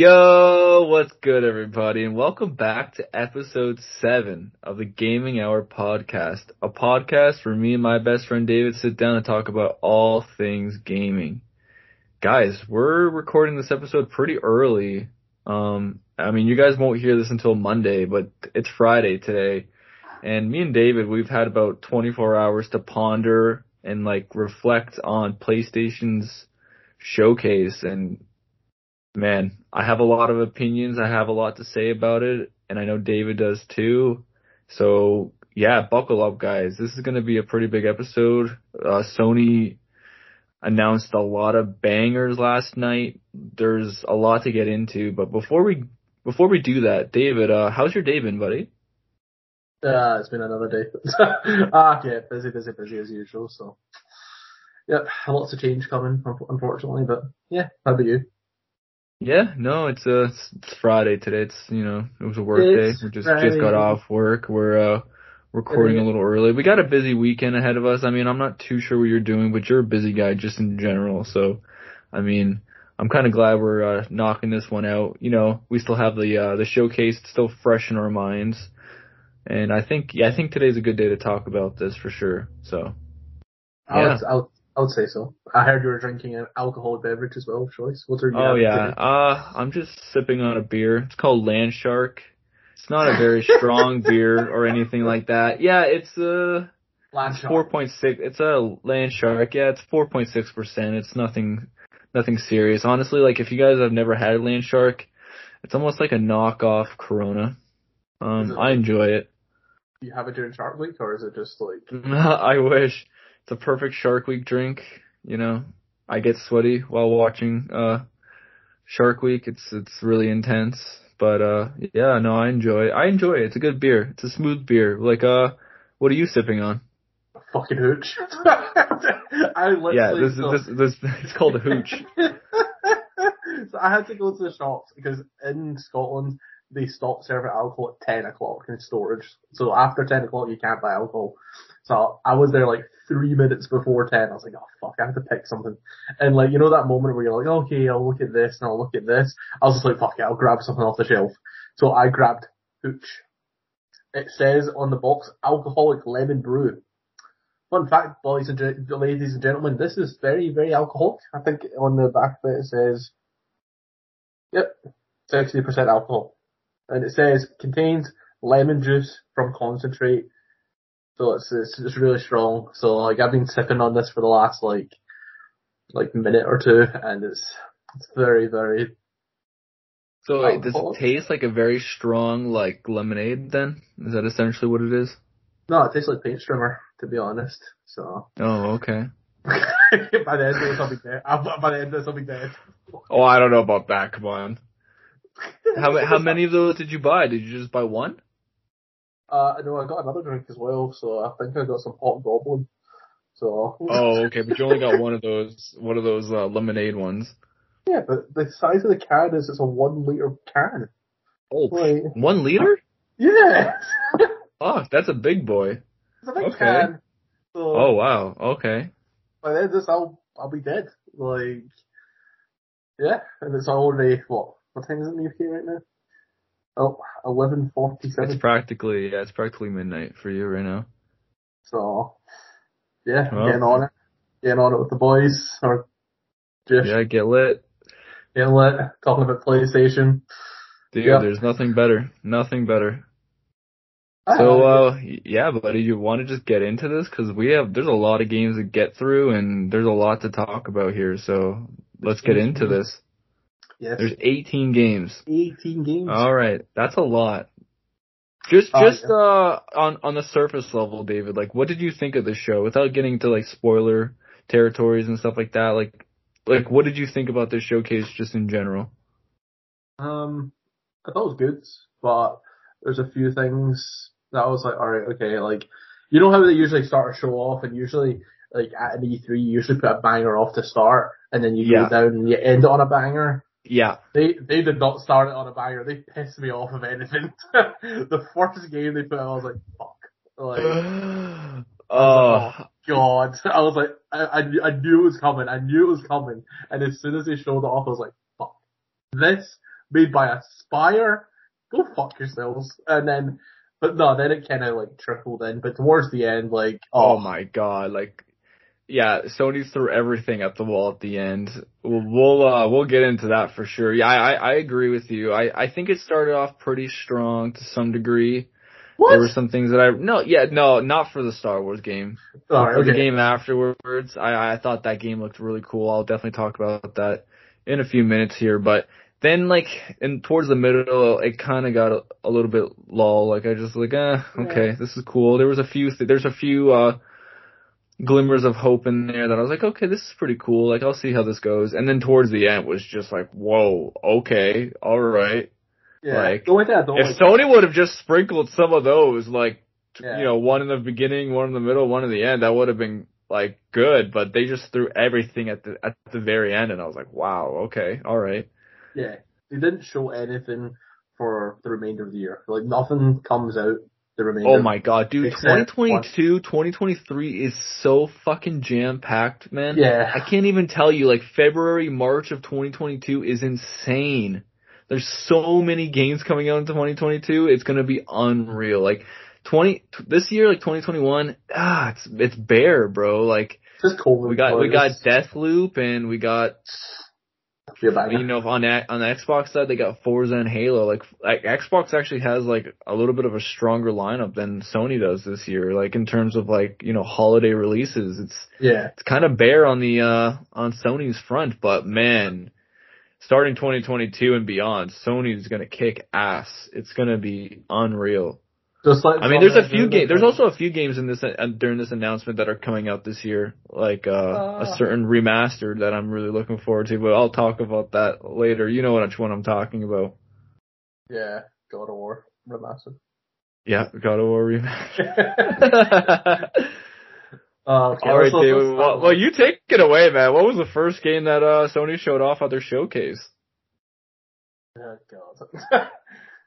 Yo, what's good everybody and welcome back to episode 7 of the Gaming Hour podcast, a podcast where me and my best friend David sit down and talk about all things gaming. Guys, we're recording this episode pretty early. Um, I mean, you guys won't hear this until Monday, but it's Friday today. And me and David, we've had about 24 hours to ponder and like reflect on PlayStation's showcase and man, I have a lot of opinions. I have a lot to say about it, and I know David does too. So yeah, buckle up, guys. This is going to be a pretty big episode. Uh, Sony announced a lot of bangers last night. There's a lot to get into, but before we before we do that, David, uh, how's your day been, buddy? Uh, it's been another day. ah, yeah, busy, busy, busy as usual. So, yep, lots of change coming, unfortunately. But yeah, how about you? Yeah, no, it's uh it's Friday today. It's you know it was a work day. We just Friday. just got off work. We're uh recording a little early. We got a busy weekend ahead of us. I mean, I'm not too sure what you're doing, but you're a busy guy just in general. So, I mean, I'm kind of glad we're uh, knocking this one out. You know, we still have the uh the showcase still fresh in our minds, and I think yeah, I think today's a good day to talk about this for sure. So, yeah. I'll, I'll I would say so. I heard you were drinking an alcoholic beverage as well, choice. What's your Oh yeah, uh, I'm just sipping on a beer. It's called Land Shark. It's not a very strong beer or anything like that. Yeah, it's uh four point six. It's a Land Shark. Yeah, it's four point six percent. It's nothing, nothing serious. Honestly, like if you guys have never had Land Shark, it's almost like a knockoff Corona. Um, I enjoy it. You have it during Shark Week, or is it just like? I wish it's a perfect Shark Week drink. You know, I get sweaty while watching uh Shark Week. It's it's really intense, but uh yeah, no, I enjoy it. I enjoy it. It's a good beer. It's a smooth beer. Like uh, what are you sipping on? A fucking hooch. I yeah, this is this, this it's called a hooch. so I had to go to the shops because in Scotland they stop serving alcohol at 10 o'clock in storage. So after 10 o'clock you can't buy alcohol. So I was there like three minutes before 10. I was like, oh fuck, I have to pick something. And like, you know that moment where you're like, okay, I'll look at this and I'll look at this. I was just like, fuck it, I'll grab something off the shelf. So I grabbed Hooch. It says on the box, alcoholic lemon brew. Fun fact, boys and ladies and gentlemen, this is very, very alcoholic. I think on the back of it, it says, yep, 60% alcohol and it says contains lemon juice from concentrate. So it's, it's it's really strong. So like I've been sipping on this for the last like like minute or two, and it's it's very very. So does it taste like a very strong like lemonade? Then is that essentially what it is? No, it tastes like paint strimmer, to be honest. So. Oh, okay. by the end of this, I'll be dead. By the end of this, I'll be dead. Oh, I don't know about that. Come on how how many of those did you buy? Did you just buy one? Uh, no, I got another drink as well, so I think I got some Hobgoblin. So. oh, okay, but you only got one of those, one of those uh, lemonade ones. Yeah, but the size of the can is it's a one liter can. Oh, like, one liter? Yeah. oh, that's a big boy. It's a big okay. can. So, oh wow. Okay. By then, this I'll I'll be dead. Like, yeah, and it's already what what time is it in the UK right now? Oh, 11.47. It's practically, yeah, it's practically midnight for you right now. So, yeah, well, getting on it. Getting on it with the boys. Or just yeah, get lit. Getting lit. Talking about PlayStation. Dude, yep. there's nothing better. Nothing better. So, uh, yeah, buddy, you want to just get into this? Cause we have, there's a lot of games to get through and there's a lot to talk about here. So let's get into this. Yes. There's 18 games. 18 games. All right, that's a lot. Just, uh, just yeah. uh, on on the surface level, David. Like, what did you think of the show? Without getting to like spoiler territories and stuff like that. Like, like what did you think about this showcase just in general? Um, I thought it was good, but there's a few things that I was like, all right, okay, like you know how they usually start a show off, and usually like at an E3, you usually put a banger off to start, and then you yeah. go down and you end on a banger. Yeah. They they did not start it on a banger. They pissed me off of anything. the first game they put out, I was like, fuck. Like, oh. oh god. I was like, I, I, I knew it was coming. I knew it was coming. And as soon as they showed it off, I was like, fuck. This made by Aspyr. Go fuck yourselves. And then, but no, then it kind of like trickled in. But towards the end, like, oh, oh my god, like yeah, Sony threw everything at the wall at the end. We'll we'll, uh, we'll get into that for sure. Yeah, I, I agree with you. I, I think it started off pretty strong to some degree. What? There were some things that I no yeah no not for the Star Wars game. Oh, for the game afterwards, I I thought that game looked really cool. I'll definitely talk about that in a few minutes here. But then like in towards the middle, it kind of got a, a, little bit lull. Like I just like eh okay yeah. this is cool. There was a few th- there's a few uh glimmers of hope in there that I was like, okay, this is pretty cool. Like, I'll see how this goes. And then towards the end was just like, whoa, okay, all right. Yeah. Like, the that, the if Sony would have just sprinkled some of those, like, yeah. you know, one in the beginning, one in the middle, one in the end, that would have been like good. But they just threw everything at the at the very end, and I was like, wow, okay, all right. Yeah, they didn't show anything for the remainder of the year. Like nothing comes out the remainder. Oh my god, dude, 2022, 2023 is so fucking jam packed, man. Yeah. I can't even tell you, like February, March of 2022 is insane. There's so many games coming out in 2022, it's gonna be unreal. Like, 20, this year, like 2021, ah, it's, it's bare, bro. Like, just cool. We got, we got Deathloop and we got you know, on that on the Xbox side, they got Forza and Halo. Like, like Xbox actually has like a little bit of a stronger lineup than Sony does this year. Like in terms of like you know holiday releases, it's yeah, it's kind of bare on the uh on Sony's front. But man, starting 2022 and beyond, Sony's gonna kick ass. It's gonna be unreal. Just like I mean, there's a few games. There's also a few games in this uh, during this announcement that are coming out this year, like uh, uh, a certain remaster that I'm really looking forward to. But I'll talk about that later. You know which one I'm talking about. Yeah, God of War remastered. Yeah, God of War remastered. uh, okay, All right, David. Well, well, you take it away, man. What was the first game that uh, Sony showed off at their showcase? Oh God.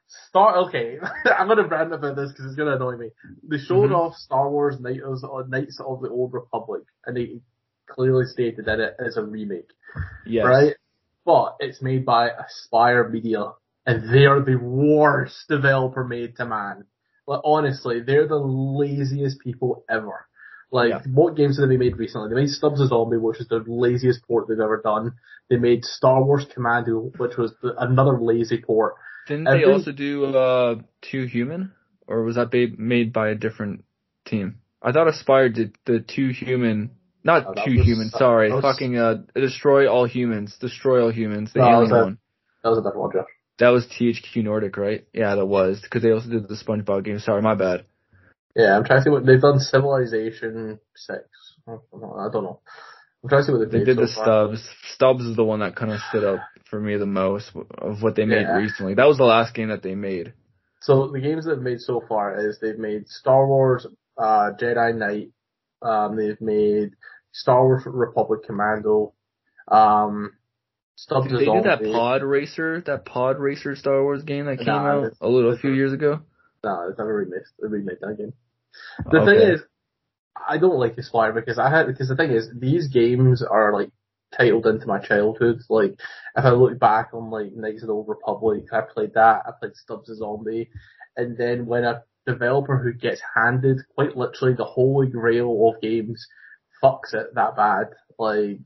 Star. Okay, I'm gonna rant about this because it's gonna annoy me. They showed mm-hmm. off Star Wars Knights, uh, Knights of the Old Republic, and they clearly stated that it is a remake. Yes. Right. But it's made by Aspyr Media, and they are the worst developer made to man. Like honestly, they're the laziest people ever. Like, yeah. what games have they made recently? They made Stubbs a Zombie, which is the laziest port they've ever done. They made Star Wars Commando, which was the, another lazy port. Didn't they also do uh Two Human, or was that made by a different team? I thought Aspyr did the Two Human, not oh, Too was, Human. Sorry, was, fucking uh, Destroy All Humans, Destroy All Humans, the no, alien that, one. That was a better one, Josh. That was THQ Nordic, right? Yeah, that was because they also did the SpongeBob game. Sorry, my bad. Yeah, I'm trying to see what they've done. Civilization Six. I don't know. I'm trying to see what they, they did. So the far. Stubbs. Stubbs is the one that kind of stood up for me the most of what they made yeah. recently. That was the last game that they made. So the games they've made so far is they've made Star Wars uh, Jedi Knight. Um, they've made Star Wars Republic Commando. Um, Stubbs Did they do that Pod Racer, that Pod Racer Star Wars game that came nah, out a little a few years ago? No, nah, it's never remade. They remade that game. The okay. thing is, I don't like Aspyr because I had because the thing is these games are like titled into my childhood. Like if I look back on like Knights of the Old Republic, I played that. I played Stubbs a Zombie, and then when a developer who gets handed quite literally the holy grail of games fucks it that bad, like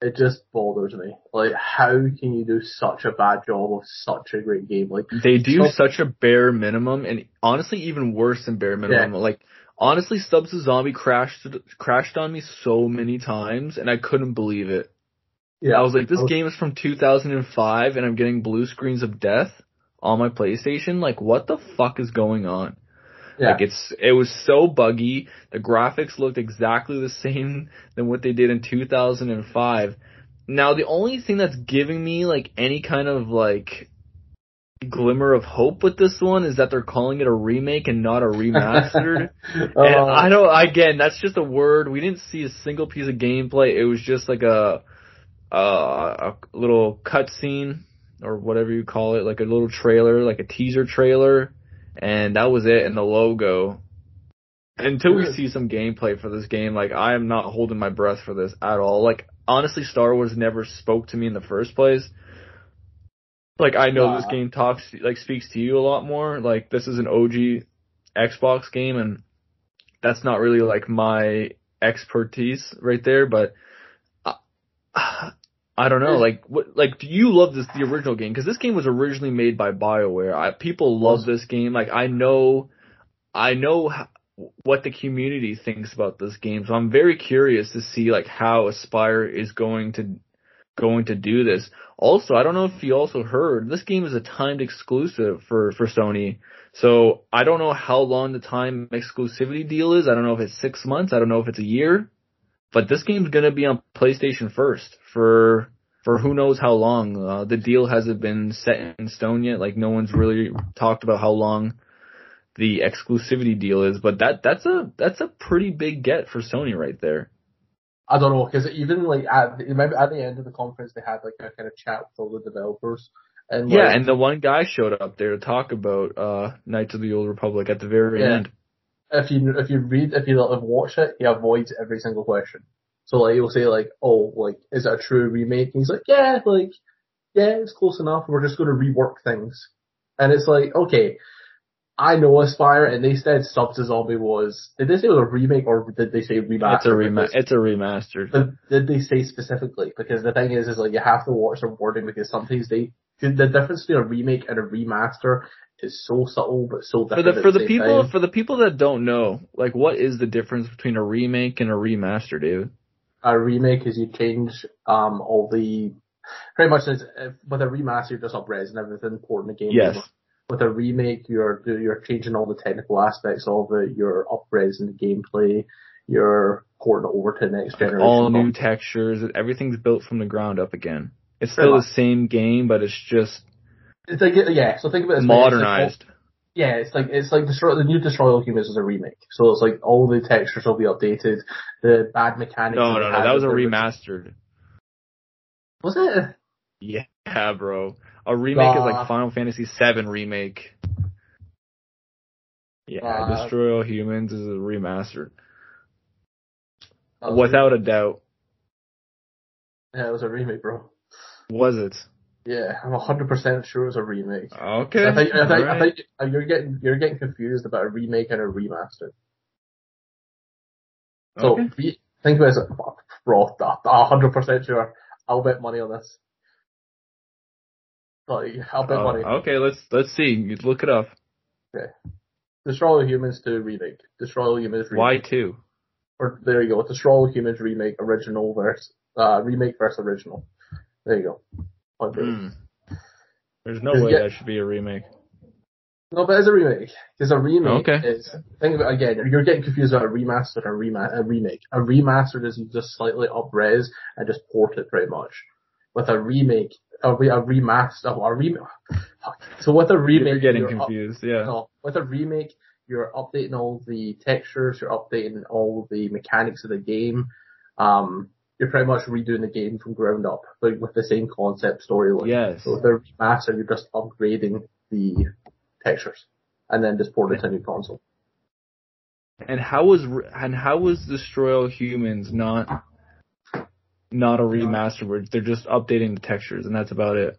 it just bothers me. Like how can you do such a bad job of such a great game? Like they do such a bare minimum, and honestly even worse than bare minimum. Yeah. Like honestly, Stubbs the Zombie crashed crashed on me so many times, and I couldn't believe it. Yeah, I was like, this game is from 2005, and I'm getting blue screens of death on my PlayStation. Like, what the fuck is going on? Yeah. Like it's it was so buggy. The graphics looked exactly the same than what they did in 2005. Now the only thing that's giving me like any kind of like glimmer of hope with this one is that they're calling it a remake and not a remastered. uh, and I don't again, that's just a word. We didn't see a single piece of gameplay. It was just like a a, a little cutscene or whatever you call it, like a little trailer, like a teaser trailer, and that was it and the logo. Until we see some gameplay for this game, like I am not holding my breath for this at all. Like honestly, Star Wars never spoke to me in the first place Like I know Uh, this game talks like speaks to you a lot more. Like this is an OG Xbox game and that's not really like my expertise right there, but I, I don't know. Like what like do you love this the original game cuz this game was originally made by BioWare. I, people love this game. Like I know I know what the community thinks about this game. So I'm very curious to see like how Aspyr is going to going to do this. Also, I don't know if you also heard this game is a timed exclusive for for Sony. So I don't know how long the time exclusivity deal is. I don't know if it's six months. I don't know if it's a year. But this game's gonna be on PlayStation first for for who knows how long. Uh, the deal hasn't been set in stone yet. Like no one's really talked about how long the exclusivity deal is. But that that's a that's a pretty big get for Sony right there. I don't know because even like at the, remember at the end of the conference they had like a kind of chat with all the developers and Yeah, like, and the one guy showed up there to talk about uh Knights of the Old Republic at the very Yeah. end. if you if you read if you like, watch it, he avoids every single question. So like he'll say like, oh, like is it a true remake? And he's like, yeah, like yeah, it's close enough. We're just going to rework things, and it's like, okay, I know Aspyr, and they said Stubbs to Zombie was. Did they say it was a remake or did they say remaster? It's a rema- Because- it's a remastered. But did they say specifically? Because the thing is, is like you have to watch the wording because sometimes they the difference between a remake and a remaster is so subtle but so For different. the for the same people time. for the people that don't know, like what is the difference between a remake and a remaster, David? a remake is you change um all the pretty much it's, with a remaster you're just upres and everything porting the game. Yes. over. With a remake, you're you're changing all the technical aspects of it. You're upgrading the gameplay. You're porting it over to the next generation. All new textures, everything's built from the ground up again. It's still Pretty the same game, but it's just It's like yeah. So think about it. it's like modernized. Yeah, it's like it's like Destroy the new Destroy All Humans is a remake. So it's like all the textures will be updated. The bad mechanics. No, no, no, that was a remastered. Was it? Yeah, bro. A remake is like Final Fantasy VII remake. Yeah, Destroy All Humans is a remastered. Without a doubt. Yeah, it was a remake, bro. Was it? Yeah, I'm hundred percent sure it was a remake. Okay. I think, I think, I think uh, you're getting you're getting confused about a remake and a remaster. So Okay. re- think about it, bro. I'm hundred percent sure. I'll bet money on this. Like, I'll bet Oh, money. okay, let's let's see. You Look it up. Okay. Destroy All Humans 2 remake. Destroy All Humans remake. Why two? Or there you go. Destroy All Humans remake, original versus uh remake versus original. There you go. Point for. Hmm. There's no way get- that should be a remake. No, but it's a remake. Because a remake Okay. is think about again. You're getting confused about a remaster and a, rema- a remake. A remaster is you just slightly up res and just port it pretty much. With a remake, a, re- a remaster, oh, a remake. So with a remake, You're getting you're up- confused. Yeah. no, with a remake, you're updating all the textures, you're updating all the mechanics of the game. Um, you're pretty much redoing the game from ground up, but with the same concept storyline. Yes. So with the remaster, you're just upgrading the textures and then just port it to a new console. And how was and how was Destroy All Humans not not a remaster where they're just updating the textures and that's about it.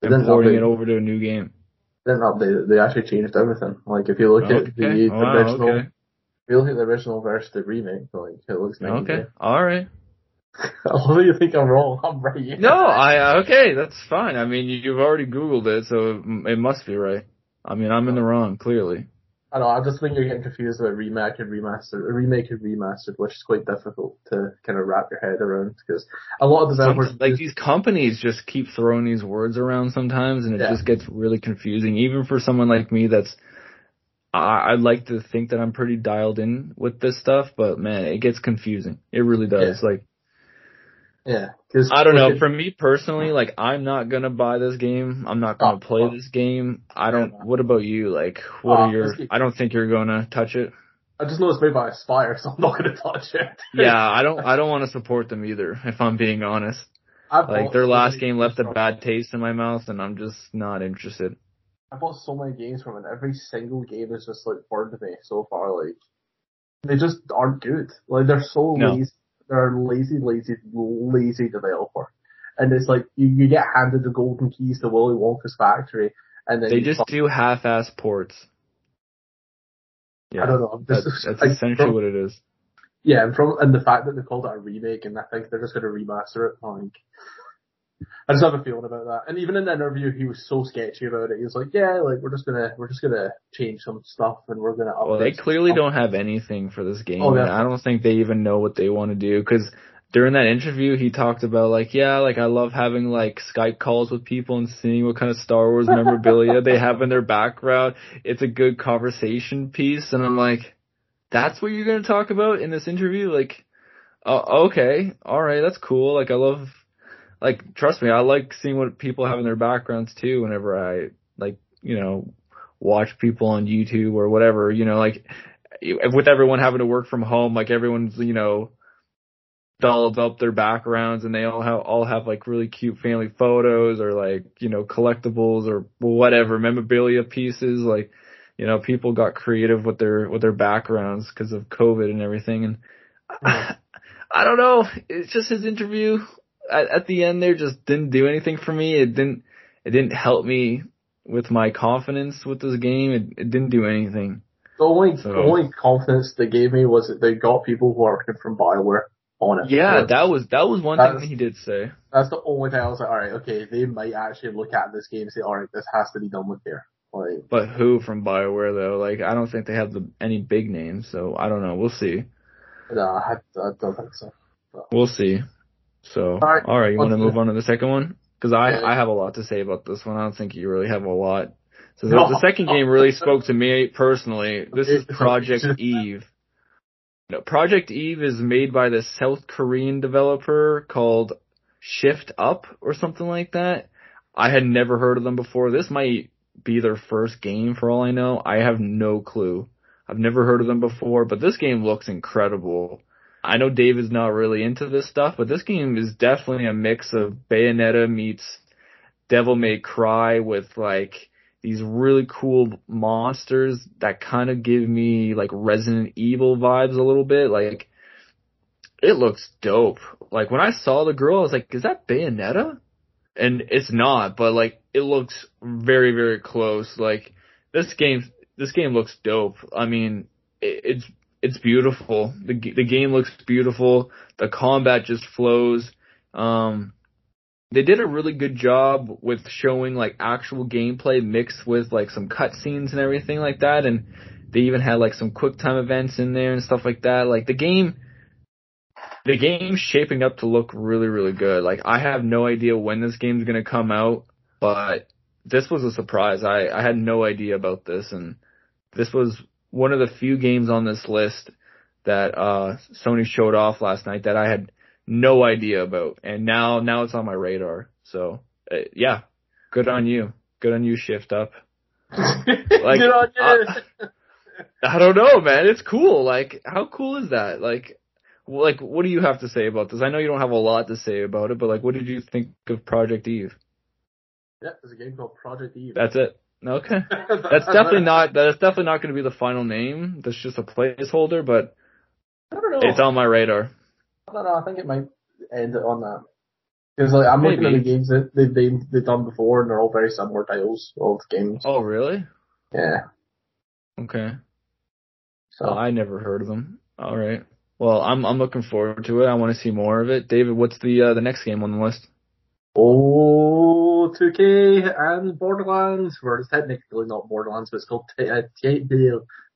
They And porting update- it over to a new game. They didn't update it. They actually changed everything. Like if you look at the Okay. Wow, original, okay. if you look at the original versus the remake, like it looks nice. Okay. All right. I love you think I'm wrong. I'm right. No, I okay, that's fine. I mean, you- you've already googled it, so it, it must be right. I mean, I'm in the oh. wrong, clearly. I know, I just think you're getting confused about remake and remaster, remake and remastered, which is quite difficult to kind of wrap your head around because a lot of developers like these companies just keep throwing these words around sometimes, and it Yeah. just gets really confusing. Even for someone like me, that's I, I like to think that I'm pretty dialed in with this stuff, but man, it gets confusing. It really does. Like yeah, I don't know. For me personally, like I'm not gonna buy this game. I'm not gonna Oh, play this game. I don't. Yeah. What about you? Like, what are uh, your? I don't think you're gonna touch it. I just know it's made by Aspyr, so I'm not going to touch it. Yeah, I don't. I don't want to support them either. If I'm being honest, I like their last game left a bad taste in my mouth, and I'm just not interested. I bought so many games from it. Every single game is just like burned me so far. Like they just aren't good. Like they're so No. lazy. They're a lazy, lazy, lazy developer. and it's like you, you get handed the golden keys to Willy Wonka's factory, and then They just do half-ass ports. Yeah, I don't know. This that's, is- that's like, essentially from- what it is. Yeah, and from and the fact that they called it a remake, and I think they're just going to remaster it. Like, I just have a feeling about that. And even in the interview, he was so sketchy about it. He was like, "Yeah, like we're just gonna we're just gonna change some stuff, and we're gonna." Well, they clearly stuff." don't have anything for this game. Oh, yeah. I don't think they even know what they want to do because during that interview, he talked about like, yeah, like I love having like Skype calls with people and seeing what kind of Star Wars memorabilia they have in their background. It's a good conversation piece, and I'm like, that's what you're gonna talk about in this interview, like. Oh, okay, all right, that's cool. Like I love, like trust me, I like seeing what people have in their backgrounds too. Whenever I like, you know, watch people on YouTube or whatever, you know, like with everyone having to work from home, like everyone's, you know, dolled up their backgrounds and they all have, all have like really cute family photos or like, you know, collectibles or whatever, memorabilia pieces. Like, you know, people got creative with their, with their backgrounds because of COVID and everything. And I, I don't know. It's just his interview at, at the end there just didn't do anything for me. It didn't, it didn't help me with my confidence with this game. It, it didn't do anything. The only So- the only confidence they gave me was that they got people who working from Bioware on it. Yeah, that was that was one That's- thing he did say. that's the only thing I was like, all right, okay, they might actually look at this game and say, all right, this has to be done with here. Like, But who from Bioware though? Like I don't think they have the any big names, so I don't know. We'll see. no, I, I don't think so. We'll see. So all right, right, you want to move on to the second one? Because I Yeah. I have a lot to say about this one. I don't think you really have a lot. So the, No. the second game really spoke to me personally. This is Project Eve. No, Project Eve is made by the South Korean developer called Shift Up or something like that. I had never heard of them before. This might be their first game for all I know. I have no clue. I've never heard of them before, but this game looks incredible. I know David's not really into this stuff, but this game is definitely a mix of Bayonetta meets Devil May Cry with like these really cool monsters that kind of give me like Resident Evil vibes a little bit. Like, it looks dope. Like when I saw the girl, I was like, is that Bayonetta? And it's not, but like it looks very, very close. Like this game, this game looks dope. I mean, it, it's, it's beautiful. The, the game looks beautiful. The combat just flows. Um, they did a really good job with showing like actual gameplay mixed with like some cutscenes and everything like that. And they even had like some quick time events in there and stuff like that. Like the game, the game's shaping up to look really, really good. Like I have no idea when this game's gonna come out, but this was a surprise. I, I had no idea about this and this was one of the few games on this list that, uh, Sony showed off last night that I had no idea about. And now, now it's on my radar. So, uh, yeah, good on you. Good on you, Shift Up. like, Good on you. I- I don't know, man. It's cool. Like, how cool is that? Like, like, what do you have to say about this? I know you don't have a lot to say about it, but like, what did you think of Project Eve? yeah, there's a game called Project Eve. That's it. Okay. That's definitely not, that's definitely not going to be the final name. That's just a placeholder, but I don't know. it's on my radar. I don't know. I think it might end it on that. Because like I'm looking at the games that they've been, they've done before, and they're all very similar titles of games. Oh, really? Yeah. Okay. So Well, I never heard of them. All right. Well, I'm I'm looking forward to it. I want to see more of it. David, what's the uh, the next game on the list? Oh, 2K and Borderlands, or it's technically not Borderlands, but it's called T- uh, T-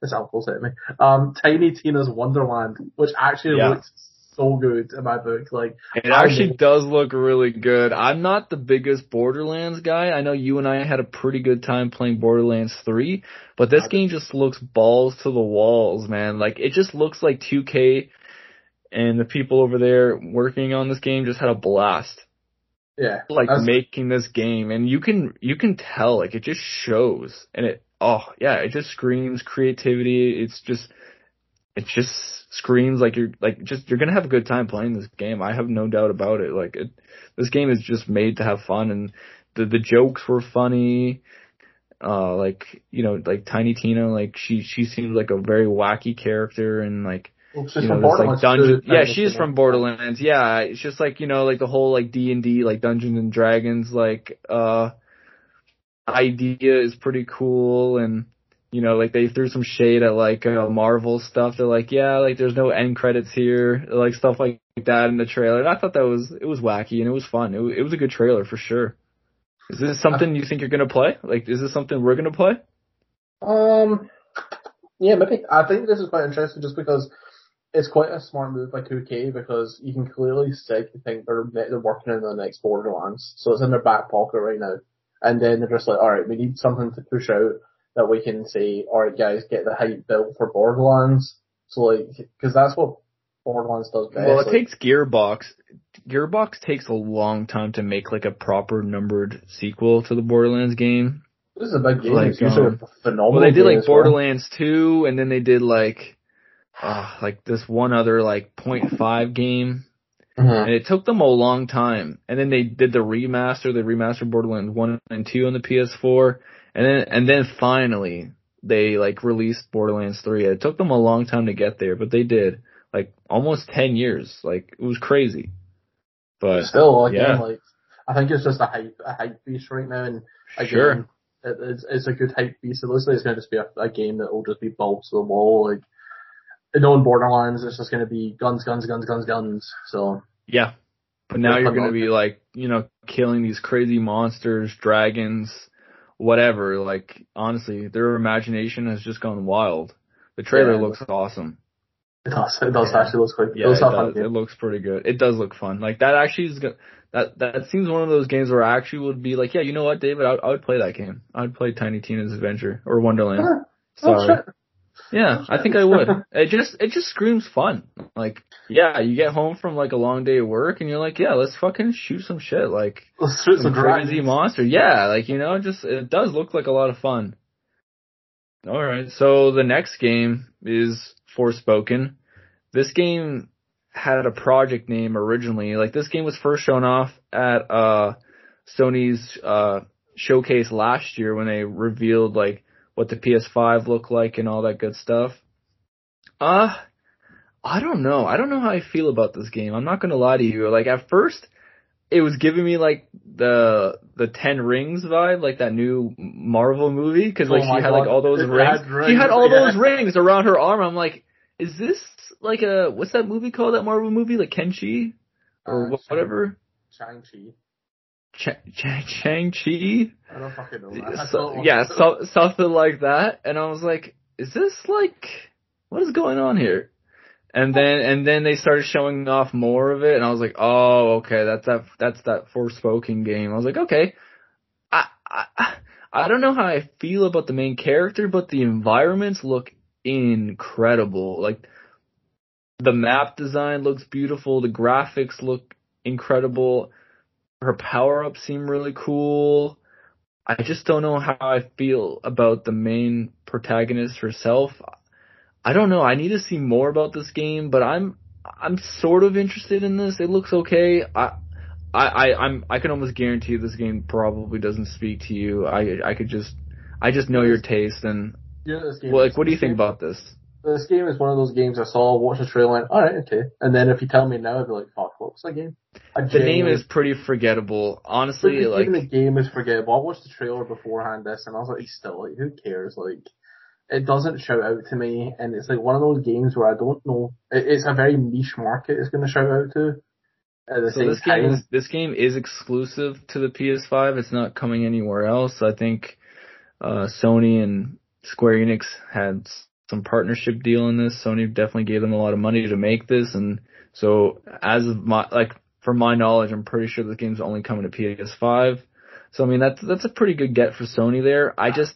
this alcohol's hitting me. Um, Tiny Tina's Wonderland, which actually Yeah. looks so good in my book. Like, It actually know. does look really good. I'm not the biggest Borderlands guy. I know you and I had a pretty good time playing Borderlands 3, but this I game just looks balls to the walls, man. Like it just looks like 2K and the people over there working on this game just had a blast. Yeah, Like that's- making this game and you can you can tell like it just shows and it oh yeah, it just screams creativity. It's just it just screams like you're like just you're gonna have a good time playing this game. I have no doubt about it. Like it, this game is just made to have fun, and the the jokes were funny. Uh, like you know, like Tiny Tina, like she she seems like a very wacky character, and like Well, she's you from know, like Borderlands dungeon. too, Yeah, she's from. Borderlands. Yeah, it's just like you know, like the whole like D and D, like Dungeons and Dragons, like uh idea is pretty cool, and you know, like they threw some shade at like uh, Marvel stuff. They're like, yeah, like there's no end credits here, like stuff like that in the trailer. And I thought that was it was wacky and it was fun. It was, it was a good trailer for sure. Is this something you think you're gonna play? Like, is this something we're gonna play? Um, yeah, maybe. I think this is quite interesting just because it's quite a smart move by 2K because you can clearly see they think they're they're working on the next Borderlands, so it's in their back pocket right now. And then they're just like, all right, we need something to push out that we can say, all right, guys, get the hype built for Borderlands. So like, because that's what Borderlands does best. Well, it like, takes Gearbox. Gearbox takes a long time to make like a proper numbered sequel to the Borderlands game. this is a big game. like, it's usually um, a phenomenal. Well, they did like as well. Borderlands 2 and then they did like uh like this one other like .5 game Mhm. and it took them a long time. And then they did the remaster, they remastered Borderlands 1 and 2 on the PS4 and then and then finally they like released Borderlands 3. It took them a long time to get there, but they did. Like almost 10 years. Like it was crazy. But Still, again, yeah. like I think it's just a hype, a hype beast right now, and again, Sure. it, it's, it's a good hype beast. It looks like it's going to just be a, a game that will just be bolts to the wall. Like, knowing Borderlands, it's just going to be guns, guns, guns, guns, guns. So Yeah. But now you're gonna be like, you know, killing these crazy monsters, dragons, whatever. Like, honestly, their imagination has just gone wild. The trailer Yeah. looks awesome. it does, it does Yeah. actually look quite. Yeah, it looks it does. It looks pretty good. It does look fun. Like that actually is good. That that seems one of those games where I actually would be like, yeah, you know what, David, I, I would play that game. I would play Tiny Tina's Adventure or Wonderland. Huh. Oh, Sorry. Yeah, I think I would. It just it just screams fun. Like, yeah, you get home from like a long day of work and you're like, yeah, let's fucking shoot some shit. Like Let's shoot some some crazy monster. Yeah, like you know, just it does look like a lot of fun. All right, so the next game is Forspoken. This game had a project name originally. Like this game was first shown off at uh Sony's uh showcase last year when they revealed like what the PS5 looked like and all that good stuff. Uh I don't know. I don't know how I feel about this game. I'm not gonna lie to you. Like at first it was giving me like the the Ten Rings vibe, like that new Marvel movie, because like Oh she had like all those It rings. She had all yeah. those rings around her arm. I'm like, is this like a what's that movie called? That Marvel movie, like Kenshi or Uh, whatever. Shang-Chi. Ch- Ch- Chang Chi. I don't fucking know. So, yeah, so, something like that. And I was like, is this like, what is going on here? And then, and then they started showing off more of it and I was like, oh, okay, that's that, that's that Forspoken game. I was like, okay. I, I, I don't know how I feel about the main character, but the environments look incredible. Like, the map design looks beautiful, the graphics look incredible, her power-ups seem really cool. I just don't know how I feel about the main protagonist herself. I don't know. I need to see more about this game, but I'm I'm sort of interested in this. It looks okay. I I, I I'm I can almost guarantee this game probably doesn't speak to you. I I could just I just know your taste and Yeah, this game well, like what do you think about this? This game is one of those games I saw, watched the trailer, and alright, okay. And then if you tell me now, I'd be like, fuck, what was that game? I The name is pretty forgettable. Honestly, like even the game is forgettable. I watched the trailer beforehand this, and I was like, still, like, who cares? Like, it doesn't shout out to me, and it's like one of those games where I don't know. It, it's a very niche market. It's going to shout out to. At the So same this game is this game is exclusive to the PS5. It's not coming anywhere else. I think uh, Sony and Square Enix had some partnership deal in this. Sony definitely gave them a lot of money to make this, and so as of my like from my knowledge, I'm pretty sure the game's only coming to PS5. So I mean that's that's a pretty good get for Sony there. I just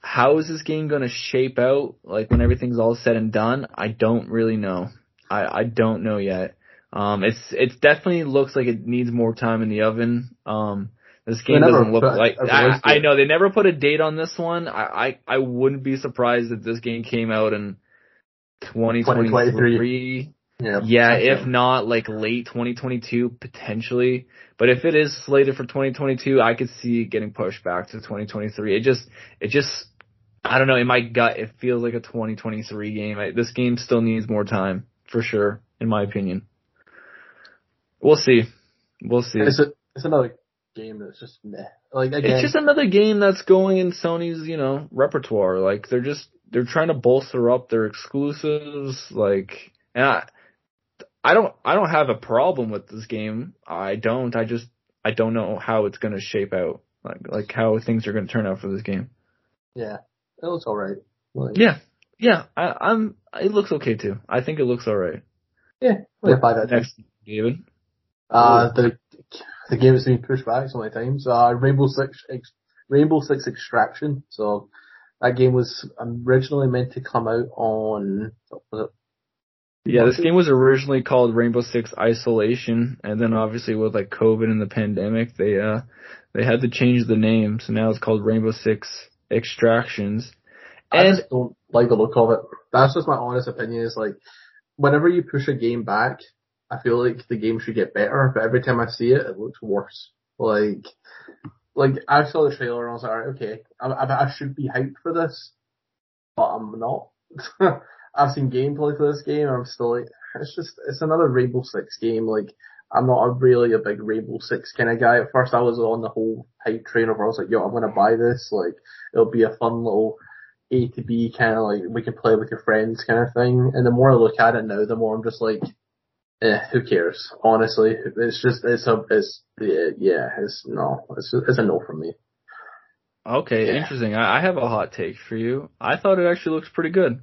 how is this game going to shape out like when everything's all said and done? I don't really know. I I don't know yet. Um, it's it's definitely looks like it needs more time in the oven. Um, this game never doesn't look like I, I know they never put a date on this one. I, I I wouldn't be surprised if this game came out in 2023. yeah, Yeah, if not like late 2022 potentially. But if it is slated for 2022, I could see it getting pushed back to 2023. It just it just I don't know. In my gut, it feels like a 2023 game. I, this game still needs more time for sure, in my opinion. We'll see. We'll see. It's a, it's another game that's just meh. Like again, It's just another game that's going in Sony's, you know, repertoire. Like they're just they're trying to bolster up their exclusives. Like, and I, I don't I don't have a problem with this game. I don't. I just I don't know how it's gonna shape out. Like like how things are gonna turn out for this game. yeah, it looks alright. Like, Yeah, yeah. I, I'm. It looks okay too. I think it looks alright. yeah, like buy that. Next, David. Uh, the the game has been pushed back so many times. Uh, Rainbow Six Ex- Rainbow Six Extraction. So that game was originally meant to come out on was it Yeah, this game was originally called Rainbow Six Isolation, and then obviously with like COVID and the pandemic, they uh they had to change the name, so now it's called Rainbow Six Extractions. I just don't like the look of it. That's just my honest opinion. Is like, whenever you push a game back, I feel like the game should get better. But every time I see it, it looks worse. Like, like I saw the trailer and I was like, Alright, okay, I, I, I should be hyped for this, but I'm not. I've seen gameplay for this game. I'm still like, it's just it's another Rainbow Six game. Like, I'm not a really a big Rainbow Six kind of guy. At first, I was on the whole hype train of I was like, yo, I'm gonna buy this. Like, it'll be a fun little a to B kind of like we can play with your friends kind of thing. And the more I look at it now, the more I'm just like, eh, who cares? Honestly, it's just it's a it's yeah, yeah it's no, it's it's a no from me. okay, Yeah. interesting. I, I have a hot take for you. I thought it actually looks pretty good.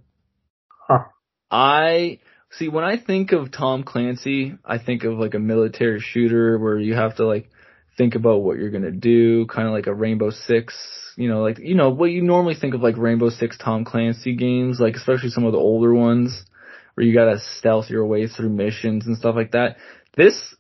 Huh. I see when I think of Tom Clancy, I think of like a military shooter where you have to like think about what you're gonna do, kind of like a Rainbow Six, you know, like you know what you normally think of like Rainbow Six Tom Clancy games, like especially some of the older ones where you gotta stealth your way through missions and stuff like that. This,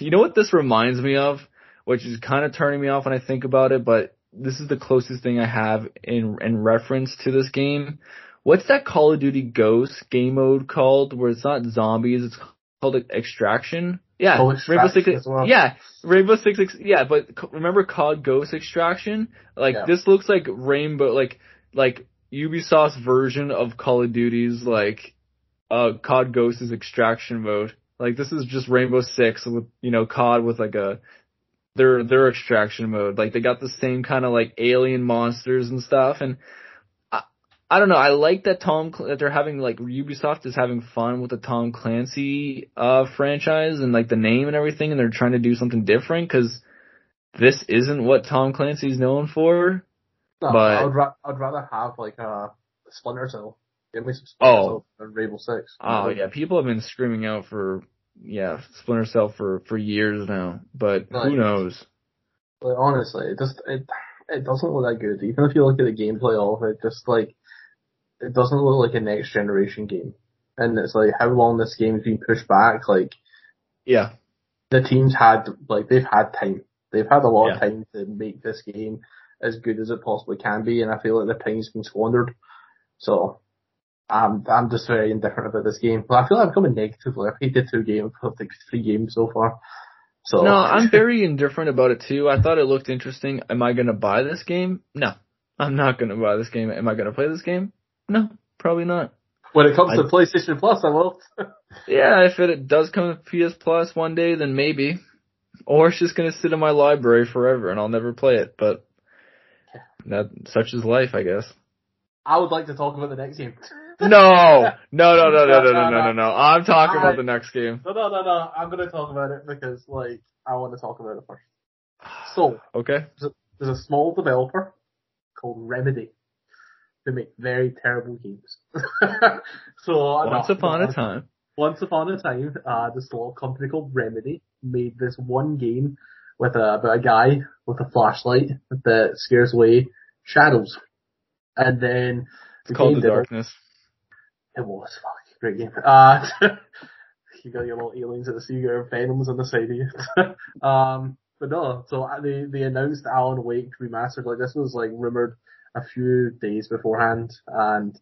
you know what this reminds me of, which is kind of turning me off when I think about it, but this is the closest thing I have in in reference to this game. What's that Call of Duty Ghost game mode called? Where it's not zombies, it's called Extraction. Yeah, Oh, Rainbow Six. as well. Yeah, Rainbow Six. Yeah, but c- remember COD Ghost Extraction? Like Yeah. this looks like Rainbow, like like Ubisoft's version of Call of Duty's like uh COD Ghost's Extraction mode. Like this is just Rainbow Six with you know COD with like a their their extraction mode. Like they got the same kind of like alien monsters and stuff. And I I don't know. I like that Tom Cl- that they're having like Ubisoft is having fun with the Tom Clancy uh franchise and like the name and everything, and they're trying to do something different because this isn't what Tom Clancy's known for. No, But- I'd ra- I'd rather have like a Splinter Cell. Give me some Splinter Oh. Rainbow Six. Oh yeah, people have been screaming out for yeah Splinter Cell for for years now, but who knows? Like honestly, it just it it doesn't look that good. Even if you look at the gameplay of it, just like it doesn't look like a next generation game. And it's like how long this game's been pushed back. Like Yeah, the teams had like they've had time. They've had a lot Yeah. of time to make this game as good as it possibly can be, and I feel like the time's been squandered. So I'm I'm just very indifferent about this game. But I feel like I'm becoming negative. Like I've hated two games, like three games so far. So No, I'm very indifferent about it too. I thought it looked interesting. Am I gonna buy this game? No. I'm not gonna buy this game. Am I gonna play this game? No, probably not. when it comes I- to PlayStation Plus, I will. Yeah, if it does come to PS Plus one day, then maybe. Or it's just gonna sit in my library forever and I'll never play it, but that such is life, I guess. I would like to talk about the next game. No! No, no, no, no, no, no, no, no, no. I'm talking about the next game. No, no, no, no. I'm gonna talk about it because, like, I want to talk about it first. So, Okay. there's a small developer called Remedy who make very terrible games. so, Once no, upon no, a time. Once upon a time, uh, this little company called Remedy made this one game with a, about a guy with a flashlight that scares away shadows. And then It's called The Darkness. It was fucking great game. Uh, you got your little aliens at the sea, you got your venoms on the side of you. um, but no, so uh, they, they announced Alan Wake remastered, like this was like rumored a few days beforehand, and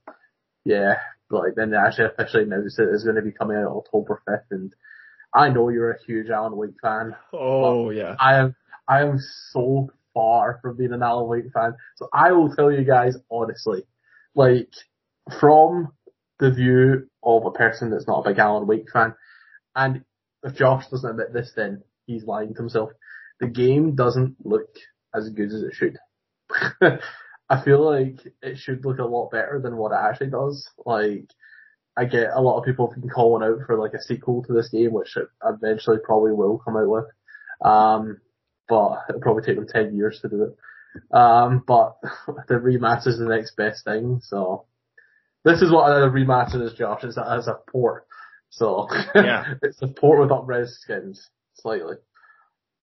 yeah, but like then they actually officially announced it is going to be coming out October 5th, and I know you're a huge Alan Wake fan. Oh, yeah. I am, I am so far from being an Alan Wake fan. So I will tell you guys honestly, like from the view of a person that's not a big Alan Wake fan, and if Josh doesn't admit this, then he's lying to himself. The game doesn't look as good as it should. I feel like it should look a lot better than what it actually does. Like, I get a lot of people been calling out for like a sequel to this game, which eventually probably will come out with. Um, but it'll probably take them 10 years to do it. Um, but the remaster is the next best thing, so this is what a remaster is, Josh. It's a, it's a port. So, Yeah. it's a port with up-res skins, slightly.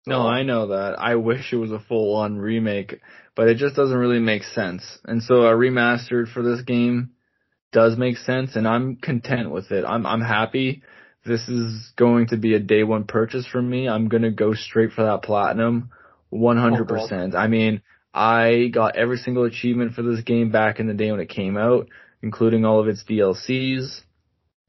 No, I know that. I wish it was a full on remake, but it just doesn't really make sense. And so a remastered for this game does make sense and I'm content with it. I'm I'm happy. This is going to be a day one purchase for me. I'm going to go straight for that platinum 100%. I mean, I got every single achievement for this game back in the day when it came out, including all of its DLCs,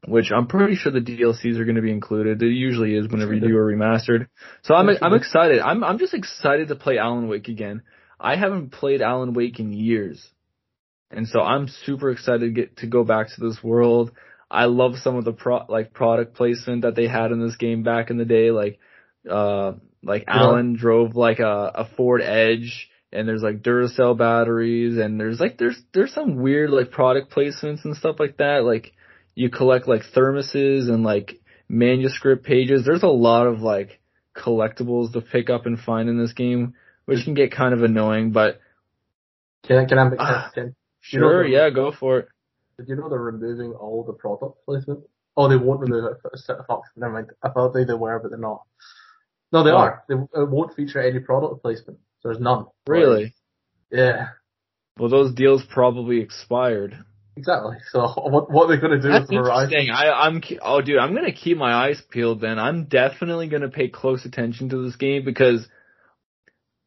which I'm pretty sure the DLCs are going to be included. It usually is whenever you do a remastered. So I'm I'm excited. I'm I'm just excited to play Alan Wake again. I haven't played Alan Wake in years. And so I'm super excited to get to go back to this world. I love some of the pro like product placement that they had in this game back in the day. Like, uh, like. Alan drove like a, a Ford Edge and there's like Duracell batteries and there's like, there's, there's some weird like product placements and stuff like that. Like you collect like thermoses and like manuscript pages. There's a lot of like collectibles to pick up and find in this game, which can get kind of annoying, but Can I, can I make Ah. can, You know sure, yeah, go for it. Did you know they're removing all the product placement? Oh, they won't remove it. Fuck, never mind. I thought they, they were, but they're not. No, they Oh. are. They it won't feature any product placement. There's none. Really? Yeah, Well, those deals probably expired. exactly. So what what are they going to do That's with Horizon? interesting. I, I'm, oh dude, I'm gonna keep my eyes peeled then. I'm definitely gonna pay close attention to this game because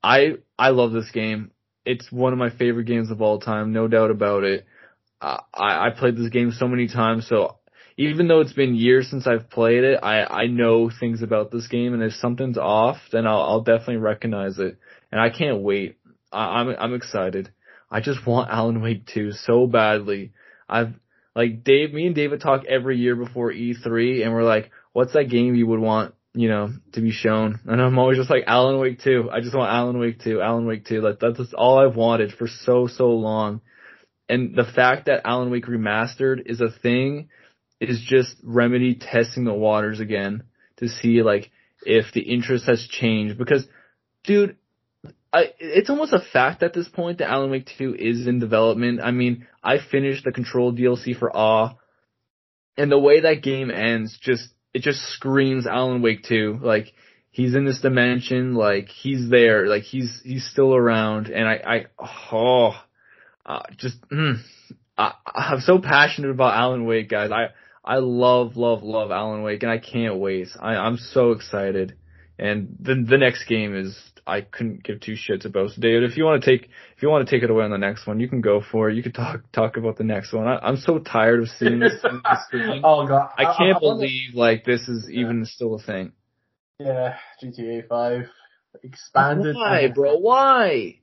I, I love this game. It's one of my favorite games of all time, no doubt about it. Uh, I, I played this game so many times, so even though it's been years since I've played it, I, I know things about this game, and if something's off, then I'll, I'll definitely recognize it. And I can't wait. I, I'm, I'm excited. I just want Alan Wake 2 so badly. I've, like Dave, me and David talk every year before E3 and we're like, what's that game you would want, you know, to be shown? And I'm always just like, Alan Wake 2. I just want Alan Wake 2, Alan Wake 2. Like that's all I've wanted for so, so long. And the fact that Alan Wake Remastered is a thing is just Remedy testing the waters again to see like if the interest has changed because dude, I, it's almost a fact at this point that Alan Wake 2 is in development. I mean, I finished the Control DLC for Awe, and the way that game ends just, it just screams Alan Wake 2. Like, he's in this dimension, like, he's there, like, he's, he's still around, and I, I, oh, uh, just, mm, I, I'm so passionate about Alan Wake, guys. I, I love, love, love Alan Wake, and I can't wait. I, I'm so excited. And the the next game is I couldn't give two shits about. So David, if you want to take if you want to take it away on the next one, you can go for it. You can talk talk about the next one. I, I'm so tired of seeing this on the screen. oh god, I can't I wonder- believe like this is even still a thing. Yeah, GTA Five expanded. Why, bro? Why?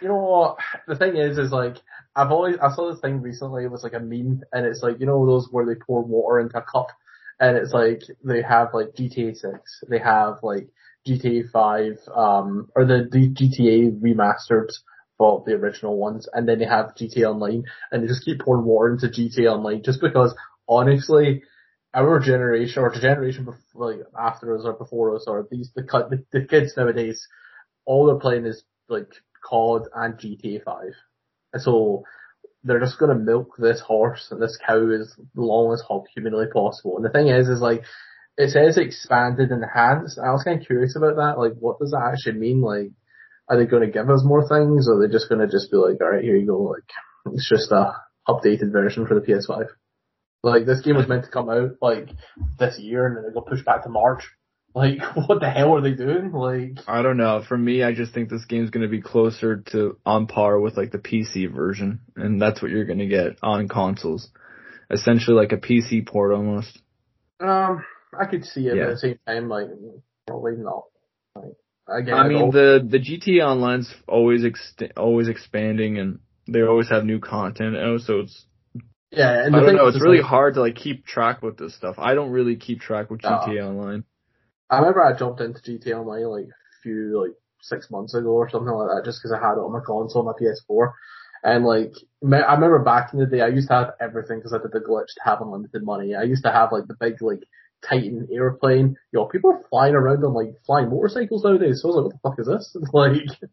You know what? The thing is, is like I've always I saw this thing recently. It was like a meme, and it's like you know those where they pour water into a cup, and it's like they have like GTA Six, they have like GTA Five, um, or the, the GTA remastered for the original ones, and then they have GTA Online, and they just keep pouring water into GTA Online just because honestly. Our generation, or the generation before, like after us or before us, or these the the, the kids nowadays, all they're playing is like COD and GTA 5. So they're just gonna milk this horse and this cow as long as humanly possible. And the thing is, is like, it says expanded and enhanced. I was kind of curious about that. Like, what does that actually mean? Like, are they gonna give us more things or are they just gonna just be like, alright, here you go, like, it's just a updated version for the PS5? Like, this game was meant to come out, like, this year and then it got pushed back to March. Like, what the hell are they doing? Like, I don't know. For me, I just think this game's gonna be closer to on par with like the PC version, and that's what you're gonna get on consoles. Essentially, like a PC port almost. Um, I could see it, but at the same time, like, probably not. Like, Again, I mean the the GTA Online's always ex- always expanding and they always have new content out, so it's yeah, and I don't know, it's really like, hard to like keep track with this stuff. I don't really keep track with. GTA Online. I remember I jumped into GTA Online like a few like six months ago or something like that, just because I had it on my console, my PS4. And like, I remember back in the day, I used to have everything because I did the glitch to have unlimited money. I used to have like the big like Titan airplane. Yo, people are flying around on like flying motorcycles nowadays. So I was like, what the fuck is this? like,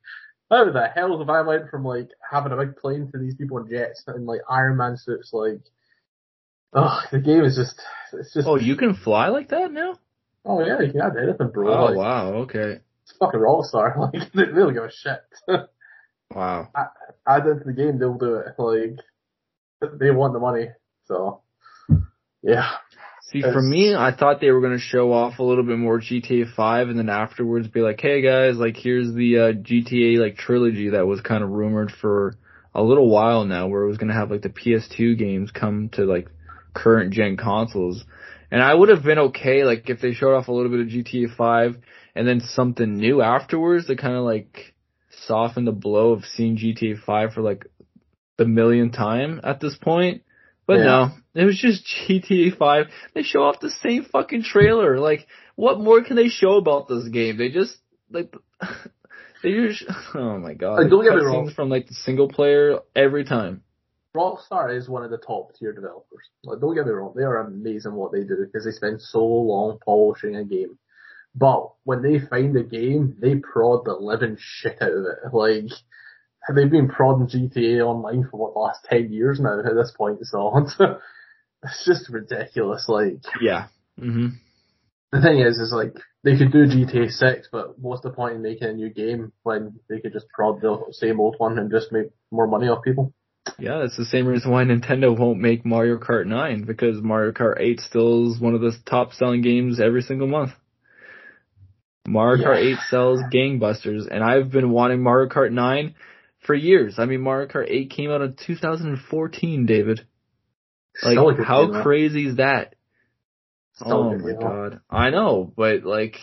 how the hell have I went from like having a big plane to these people in jets and like Iron Man suits? Like, oh, the game is just, it's just. Oh, you can fly like that now? Oh yeah, you can add anything, bro. Oh like, wow, okay. it's fucking Rockstar. Like they really give a shit. Wow. Add into the game, they'll do it. Like they want the money. So yeah, See, for me, I thought they were going to show off a little bit more GTA 5 and then afterwards be like, hey guys, like here's the uh, GTA like trilogy that was kind of rumored for a little while now where it was going to have like the PS2 games come to like current gen consoles. And I would have been okay like if they showed off a little bit of GTA 5 and then something new afterwards to kind of like soften the blow of seeing GTA 5 for like the millionth time at this point. But Yeah. no, it was just GTA 5. They show off the same fucking trailer. Like, what more can they show about this game? They just, like, they just, oh my god. Like, don't get me Cutscenes wrong. From like the single player every time. Rockstar is one of the top tier developers. Like don't get me wrong, they are amazing what they do because they spend so long polishing a game. But when they find a game, they prod the living shit out of it. Like they've been prodding GTA Online for what the last ten years now at this point. It's so it's just ridiculous. Like Yeah. hmm the thing is, is like they could do GTA Six, but what's the point in making a new game when they could just prod the same old one and just make more money off people? Yeah, that's the same reason why Nintendo won't make Mario Kart 9 because Mario Kart 8 still is one of the top selling games every single month. Mario Kart 8 sells gangbusters and I've been wanting Mario Kart 9 for years. I mean, Mario Kart 8 came out in 2014, David. Like, good how game, crazy is that? A oh my game, god. I know, but like,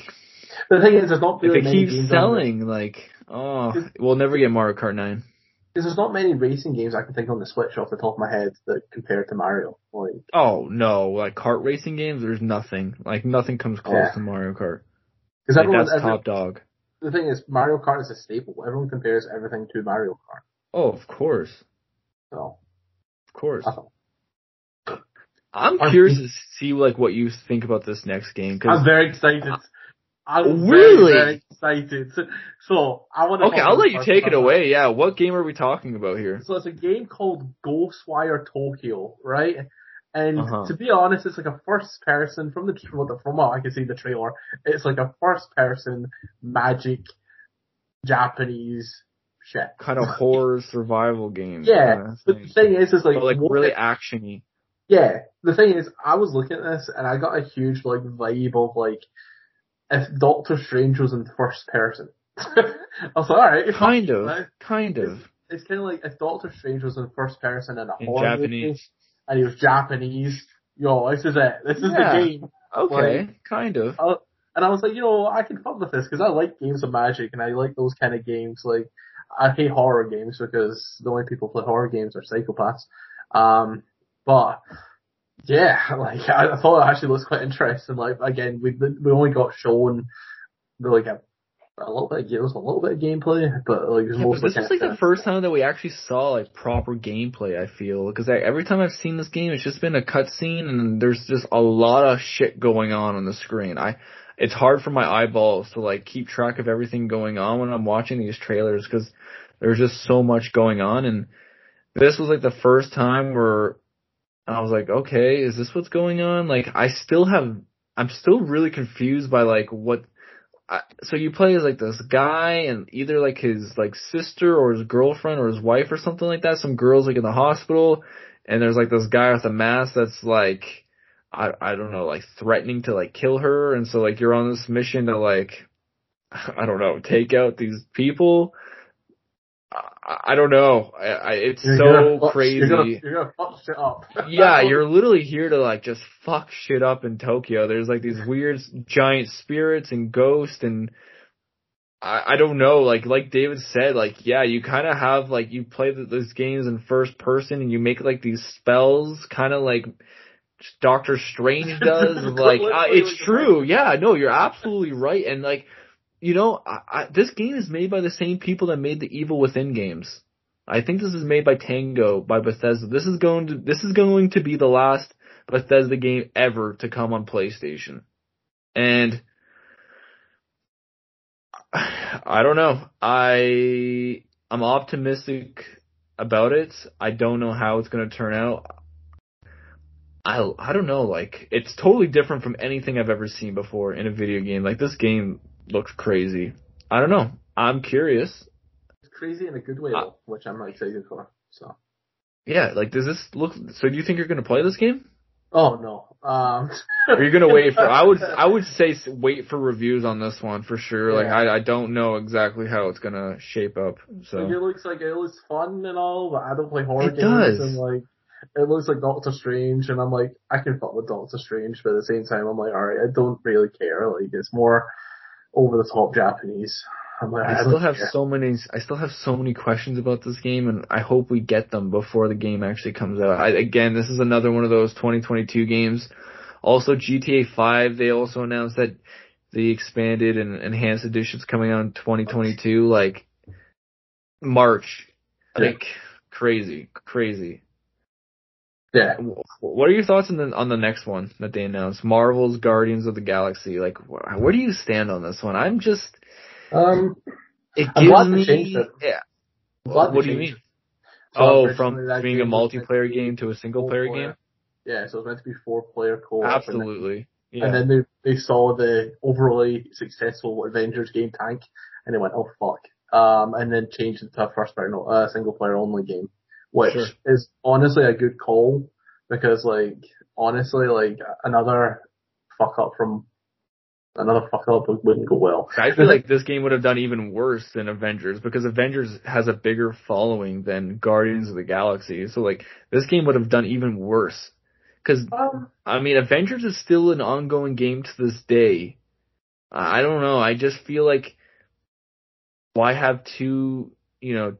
The thing is, there's not if it keeps selling, like, oh, we'll never get Mario Kart 9. Because there's not many racing games I can think on the Switch off the top of my head that compare to Mario. Like, Oh no, like kart racing games, there's nothing. Like nothing comes close Yeah. to Mario Kart. because Like everyone, that's every- top dog. the thing is, Mario Kart is a staple. Everyone compares everything to Mario Kart. Oh, of course, So, of course. Don't- I'm I'm- curious to see like what you think about this next game I'm very excited. I'm Really? very, very excited. So, I want to. okay, I'll let you take it away. Yeah, what game are we talking about here? So it's a game called Ghostwire Tokyo, right? And Uh-huh. to be honest, it's like a first person from the from from what I can see the trailer. It's like a first person magic Japanese shit. Kind of horror survival game. Yeah, kinda but thing. the thing is, is like, but like really if- actiony. yeah. The thing is, I was looking at this and I got a huge like vibe of like if Doctor Strange was in first person. I was like, all right, Kind of, right. kind of It's kind of like if Doctor Strange was in first person in a in horror movie Japanese. and he was Japanese. Yo, this is it. This is Yeah. the game. Okay, kind of. And I was like, you know, I can fuck with this because I like games of magic and I like those kind of games. Like, I hate horror games because the only people who play horror games are psychopaths. Um, but yeah, like I, thought it actually looks quite interesting. Like again, we we only got shown like a, a little bit of games, a little bit of gameplay, but like was Yeah, but this was like the first time that we actually saw like proper gameplay. I feel because every time I've seen this game, it's just been a cutscene and there's just a lot of shit going on on the screen. I, it's hard for my eyeballs to like keep track of everything going on when I'm watching these trailers because there's just so much going on. And this was like the first time where I was like, okay, is this what's going on? Like, I still have, I'm still really confused by like what I, so you play as like this guy and either like his like sister or his girlfriend or his wife or something like that. Some girls like in the hospital and there's like this guy with a mask that's like I I don't know like threatening to like kill her and so like you're on this mission to like I don't know take out these people. I, don't know. I, I it's You're so gonna crazy You're gonna, you're gonna fuck shit up. yeah, you're literally here to like just fuck shit up in Tokyo. There's like these weird giant spirits and ghosts and I, I don't know, like like David said, like yeah, you kind of have like you play the, those games in first person and you make like these spells, kind of like Doctor Strange does. like uh, it's true, yeah, no, you're absolutely right, and like you know, I, I, this game is made by the same people that made the Evil Within games. I think this is made by Tango by Bethesda. This is going to this is going to be the last Bethesda game ever to come on PlayStation, and I don't know. I I'm optimistic about it. I don't know how it's going to turn out. I I don't know. Like it's totally different from anything I've ever seen before in a video game. Like this game looks crazy. I don't know. I'm curious. It's crazy in a good way, uh, which I'm excited for. So. Yeah, like does this look? So do you think you're going to play this game? Oh no. Um. Are you gonna wait for? I would I would say wait for reviews on this one for sure. Yeah. Like I I don't know exactly how it's gonna shape up. So like it looks like it looks fun and all, but I don't play horror it games does. and like it looks like Doctor Strange, and I'm like I can fuck with Doctor Strange, but at the same time I'm like alright, I don't really care. Like it's more over the top Japanese. Like, I, still have care. so many. I still have so many questions about this game, and I hope we get them before the game actually comes out. I, again, this is another one of those 2022 games. Also, GTA 5. They also announced that the expanded and enhanced edition is coming out in 2022. Like March. Like yeah. crazy, crazy. Yeah. What are your thoughts on the on the next one that they announced? Marvel's Guardians of the Galaxy. Like, where do you stand on this one? I'm just um, it gives me, yeah. what do you mean? So oh, from being a multiplayer game to a single player game? Yeah, so it's meant to be four player co-op. Absolutely. And then, yeah. and then they, they saw the overly successful Avengers game tank and they went, oh fuck. Um, and then changed it to a first player, no, uh, single player only game, which sure. is honestly a good call because like, honestly, like another fuck up from another fuck up wouldn't go well. I feel like this game would have done even worse than Avengers because Avengers has a bigger following than Guardians of the Galaxy. So like this game would have done even worse. Cause um, I mean Avengers is still an ongoing game to this day. I don't know. I just feel like why have two, you know,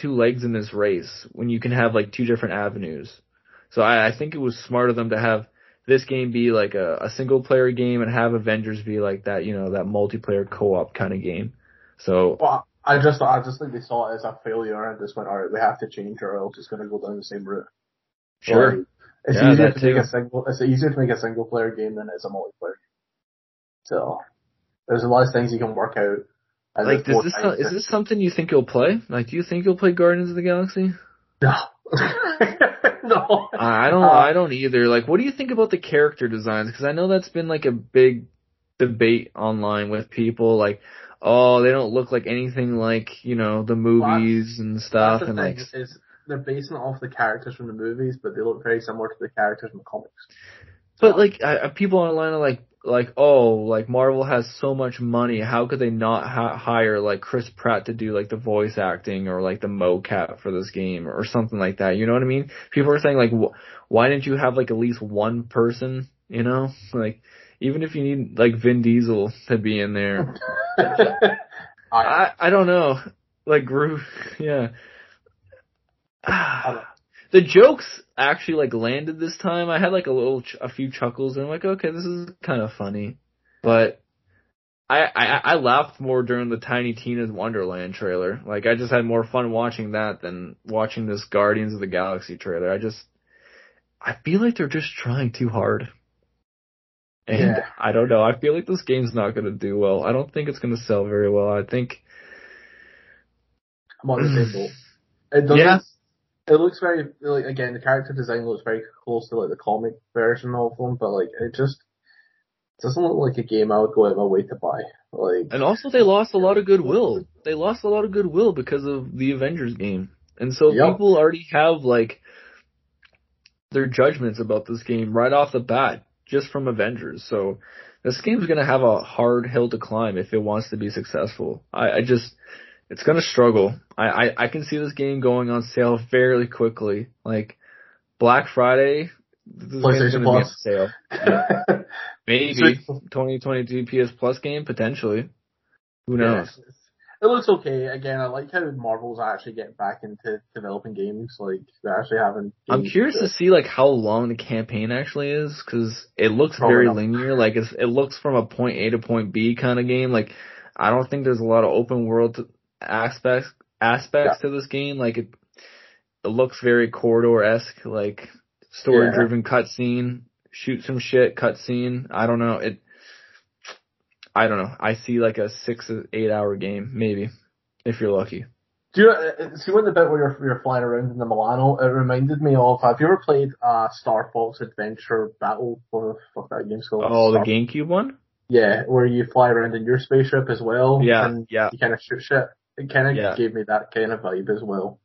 two legs in this race when you can have like two different avenues. So I, I think it was smart of them to have this game be like a, a single player game and have Avengers be like that, you know, that multiplayer co-op kind of game. So. Well, I just, I just think they saw it as a failure and just went, alright, we have to change or else it's going to go down the same route. Sure. It's yeah, easier to too. make a single, it's easier to make a single player game than it is a multiplayer. So, there's a lot of things you can work out. Like, is this, is this something you think you'll play? Like, do you think you'll play Guardians of the Galaxy? No. no. I don't. Uh, I don't either. Like, what do you think about the character designs? Because I know that's been like a big debate online with people. Like, oh, they don't look like anything like you know the movies well, and stuff. and like, is they're basing it off the characters from the movies, but they look very similar to the characters from the comics. But like, people online are like, like, oh, like Marvel has so much money, how could they not ha- hire like Chris Pratt to do like the voice acting or like the mocap for this game or something like that? You know what I mean? People are saying like, wh- why didn't you have like at least one person? You know, like even if you need like Vin Diesel to be in there. I I don't know, like Groot, yeah. the jokes actually like landed this time. I had like a little, ch- a few chuckles, and I'm like, okay, this is kind of funny, but I, I I laughed more during the Tiny Tina's Wonderland trailer. Like I just had more fun watching that than watching this Guardians of the Galaxy trailer. I just I feel like they're just trying too hard. And yeah. I don't know. I feel like this game's not going to do well. I don't think it's going to sell very well. I think I'm on the same boat. It doesn't yeah it looks very like again the character design looks very close to like the comic version of them, but like it just doesn't look like a game I would go out of my way to buy. Like, and also they lost a lot of goodwill. They lost a lot of goodwill because of the Avengers game, and so yep. people already have like their judgments about this game right off the bat just from Avengers. So this game's gonna have a hard hill to climb if it wants to be successful. I, I just it's gonna struggle. I, I, I can see this game going on sale fairly quickly. Like Black Friday, this PlayStation Plus sale. Maybe 2022 PS Plus game potentially. Who knows? Yeah, it looks okay. Again, I like how Marvel's actually getting back into developing games. Like they're actually having. I'm curious to see like how long the campaign actually is because it looks Probably very not. linear. Like it's, it looks from a point A to point B kind of game. Like I don't think there's a lot of open world aspects aspects yeah. to this game. Like it, it looks very corridor esque, like story driven yeah. cutscene, shoot some shit cutscene. I don't know it I don't know. I see like a six eight hour game maybe if you're lucky. Do you uh, see when the bit where you're, you're flying around in the Milano? It reminded me of. Have you ever played uh, Star Fox Adventure Battle? What the fuck that game's called? Oh, Star the GameCube one. Yeah, where you fly around in your spaceship as well. Yeah, and yeah. You kind of shoot shit. It kind of yeah. gave me that kind of vibe as well.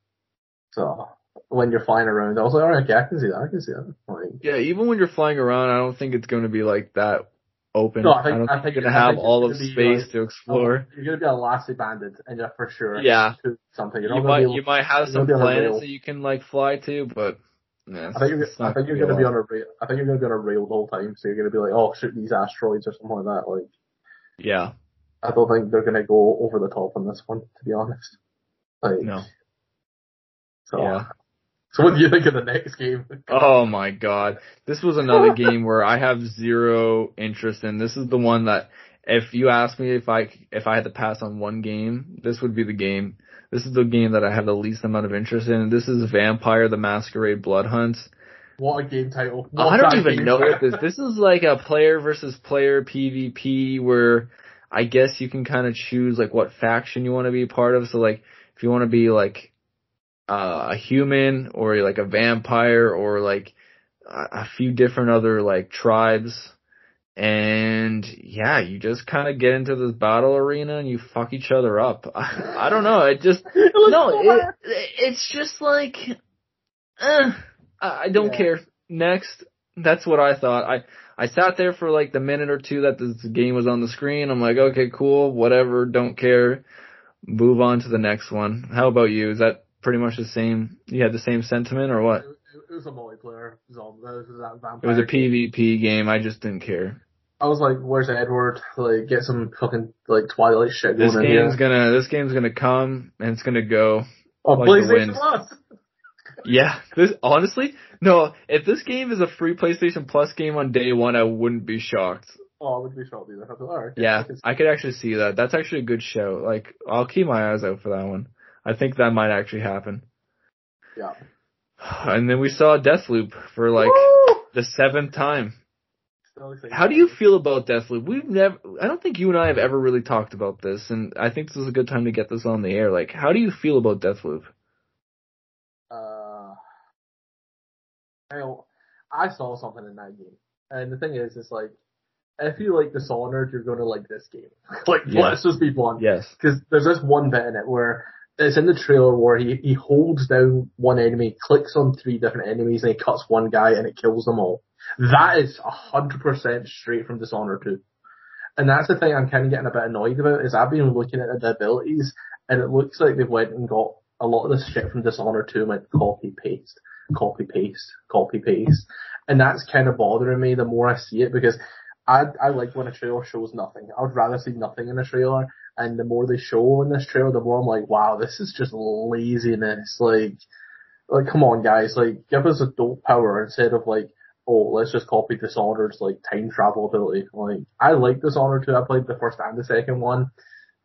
So when you're flying around, I was like, alright, yeah, I can see that. I can see that. Like, yeah, even when you're flying around, I don't think it's going to be like that open. No, I, think, I don't I think, you're gonna have all of space like, to explore. Oh, you're gonna be a lasty bandit, and you're for sure. Yeah. Something. You're you might you might have some planets that you can like fly to, but. Yeah, I think you're, I think you're gonna be on a rail. I think you're gonna be on a rail the whole time, so you're gonna be like, oh, shoot these asteroids or something like that. Like, yeah. I don't think they're gonna go over the top on this one, to be honest. Like, no. So, yeah. So what do you think of the next game? oh my god. This was another game where I have zero interest in. This is the one that if you ask me if I if I had to pass on one game, this would be the game. This is the game that I have the least amount of interest in. This is Vampire the Masquerade Blood Hunt. What a game title. What I don't even know what this this is like a player versus player PvP where I guess you can kind of choose like what faction you want to be a part of. So like if you want to be like uh, a human or like a vampire or like a, a few different other like tribes. And yeah, you just kind of get into this battle arena and you fuck each other up. I, I don't know. It just it no, it, it's just like, eh, I don't yeah. care. Next, that's what I thought. I I sat there for like the minute or two that this game was on the screen. I'm like, okay, cool, whatever, don't care. Move on to the next one. How about you? Is that pretty much the same. You had the same sentiment or what? It, was a multiplayer. It was, it was a PvP game. I just didn't care. I was like, "Where's Edward? Like, get some fucking like Twilight shit going This game's gonna, this game's gonna come and it's gonna go. Oh, like PlayStation Plus. Yeah, this honestly, no. If this game is a free PlayStation Plus game on day one, I wouldn't be shocked. Oh, I would be shocked either. Right, yeah, I could actually see that. That's actually a good show. Like, I'll keep my eyes out for that one. I think that might actually happen. Yeah. And then we saw Deathloop for like Woo! the seventh time. How do you feel about Deathloop? We've never, I don't think you and I have ever really talked about this, and I think this is a good time to get this on the air. Like, how do you feel about Deathloop? Uh, I, I saw something in that game, and the thing is, it's like, if you like Dishonored, you're going to like this game. like, yes. let's just be blunt. Yes. Because there's this one bit in it where it's in the trailer where he, he holds down one enemy, clicks on three different enemies, and he cuts one guy and it kills them all. That is a hundred percent straight from Dishonored 2. And that's the thing I'm kind of getting a bit annoyed about is I've been looking at the abilities and it looks like they've went and got a lot of this shit from Dishonored 2 and went copy paste, copy paste, copy paste. And that's kind of bothering me the more I see it because I I like when a trailer shows nothing. I would rather see nothing in a trailer and the more they show in this trailer, the more I'm like, wow, this is just laziness. Like, like, come on, guys, like, give us a dope power instead of like, oh, let's just copy Dishonored's like time travel ability. Like, I like Dishonored too. I played the first and the second one,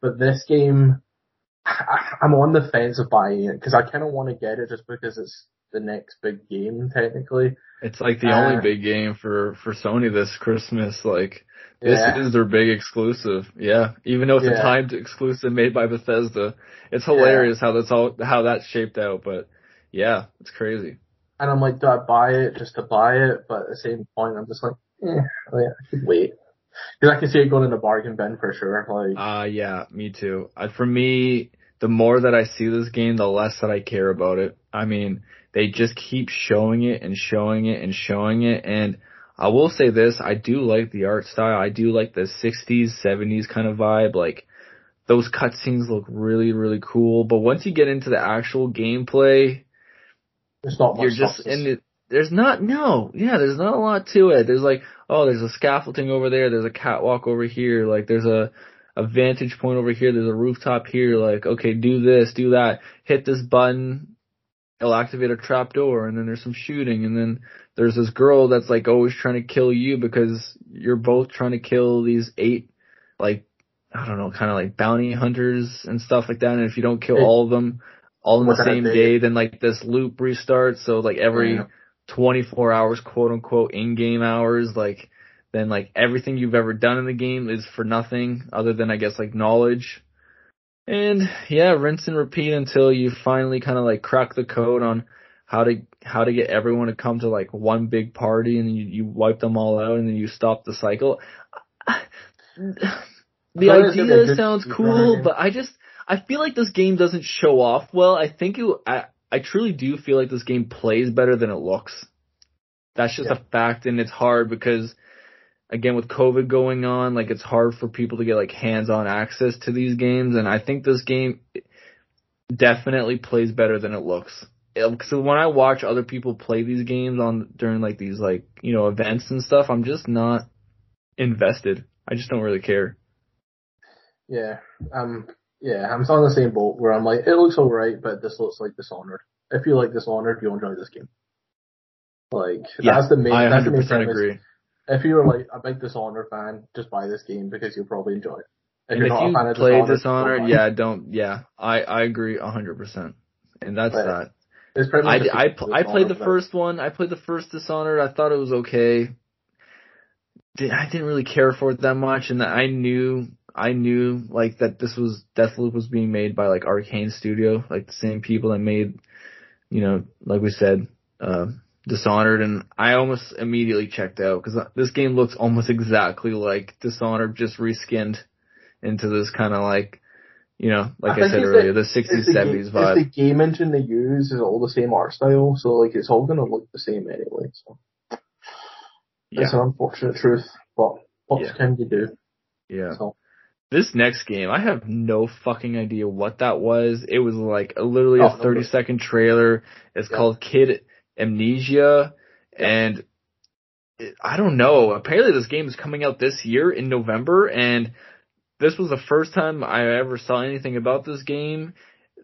but this game, I, I'm on the fence of buying it because I kind of want to get it just because it's the next big game technically. It's like the uh, only big game for for Sony this Christmas. Like this yeah. is their big exclusive. Yeah. Even though it's yeah. a timed exclusive made by Bethesda. It's hilarious yeah. how that's all, how that's shaped out, but yeah, it's crazy. And I'm like, do I buy it just to buy it? But at the same point, I'm just like, eh, I could wait. Cause I can see it going in the bargain bin for sure. Like, uh, yeah, me too. Uh, for me, the more that I see this game, the less that I care about it. I mean, they just keep showing it and showing it and showing it and I will say this, I do like the art style. I do like the 60s, 70s kind of vibe. Like, those cutscenes look really, really cool. But once you get into the actual gameplay, there's not much. you're just in it. There's not, no, yeah, there's not a lot to it. There's like, oh, there's a scaffolding over there. There's a catwalk over here. Like, there's a, a vantage point over here. There's a rooftop here. Like, okay, do this, do that, hit this button. It'll activate a trap door, and then there's some shooting, and then there's this girl that's like always trying to kill you because you're both trying to kill these eight, like, I don't know, kind of like bounty hunters and stuff like that. And if you don't kill all of them all in the same day, then like this loop restarts. So like every yeah. 24 hours, quote unquote, in-game hours, like then like everything you've ever done in the game is for nothing other than I guess like knowledge. And yeah, rinse and repeat until you finally kind of like crack the code on how to how to get everyone to come to like one big party and you, you wipe them all out and then you stop the cycle. The idea sounds cool, but I just I feel like this game doesn't show off well. I think it I I truly do feel like this game plays better than it looks. That's just yeah. a fact and it's hard because again with COVID going on, like it's hard for people to get like hands-on access to these games, and I think this game definitely plays better than it looks. So when I watch other people play these games on during like these like you know events and stuff, I'm just not invested. I just don't really care. Yeah, um, yeah, I'm on the same boat where I'm like, it looks alright, but this looks like Dishonored. If you like Dishonored, you'll enjoy this game. Like yeah, that's the main. I 100% that's the main premise. agree if you're like a big Dishonored fan, just buy this game because you'll probably enjoy it. If and you're if you play Dishonored, Dishonored yeah, don't, yeah, I, I agree hundred percent. And that's but that. It's pretty much I, I, I played the first one. I played the first Dishonored. I thought it was okay. I didn't really care for it that much, and I knew, I knew like that this was Deathloop was being made by like Arkane Studio, like the same people that made, you know, like we said, uh, Dishonored, and I almost immediately checked out because this game looks almost exactly like Dishonored, just reskinned into this kind of like, you know, like I, I said earlier, the, the 60s, the 70s vibe. the game engine they use is all the same art style, so like it's all gonna look the same anyway. So yeah. it's an unfortunate truth, but what yeah. can you do? Yeah. So. This next game, I have no fucking idea what that was. It was like a, literally oh, a 30 second trailer. It's yeah. called Kid A Mnesia, and I don't know. Apparently, this game is coming out this year in November, and this was the first time I ever saw anything about this game.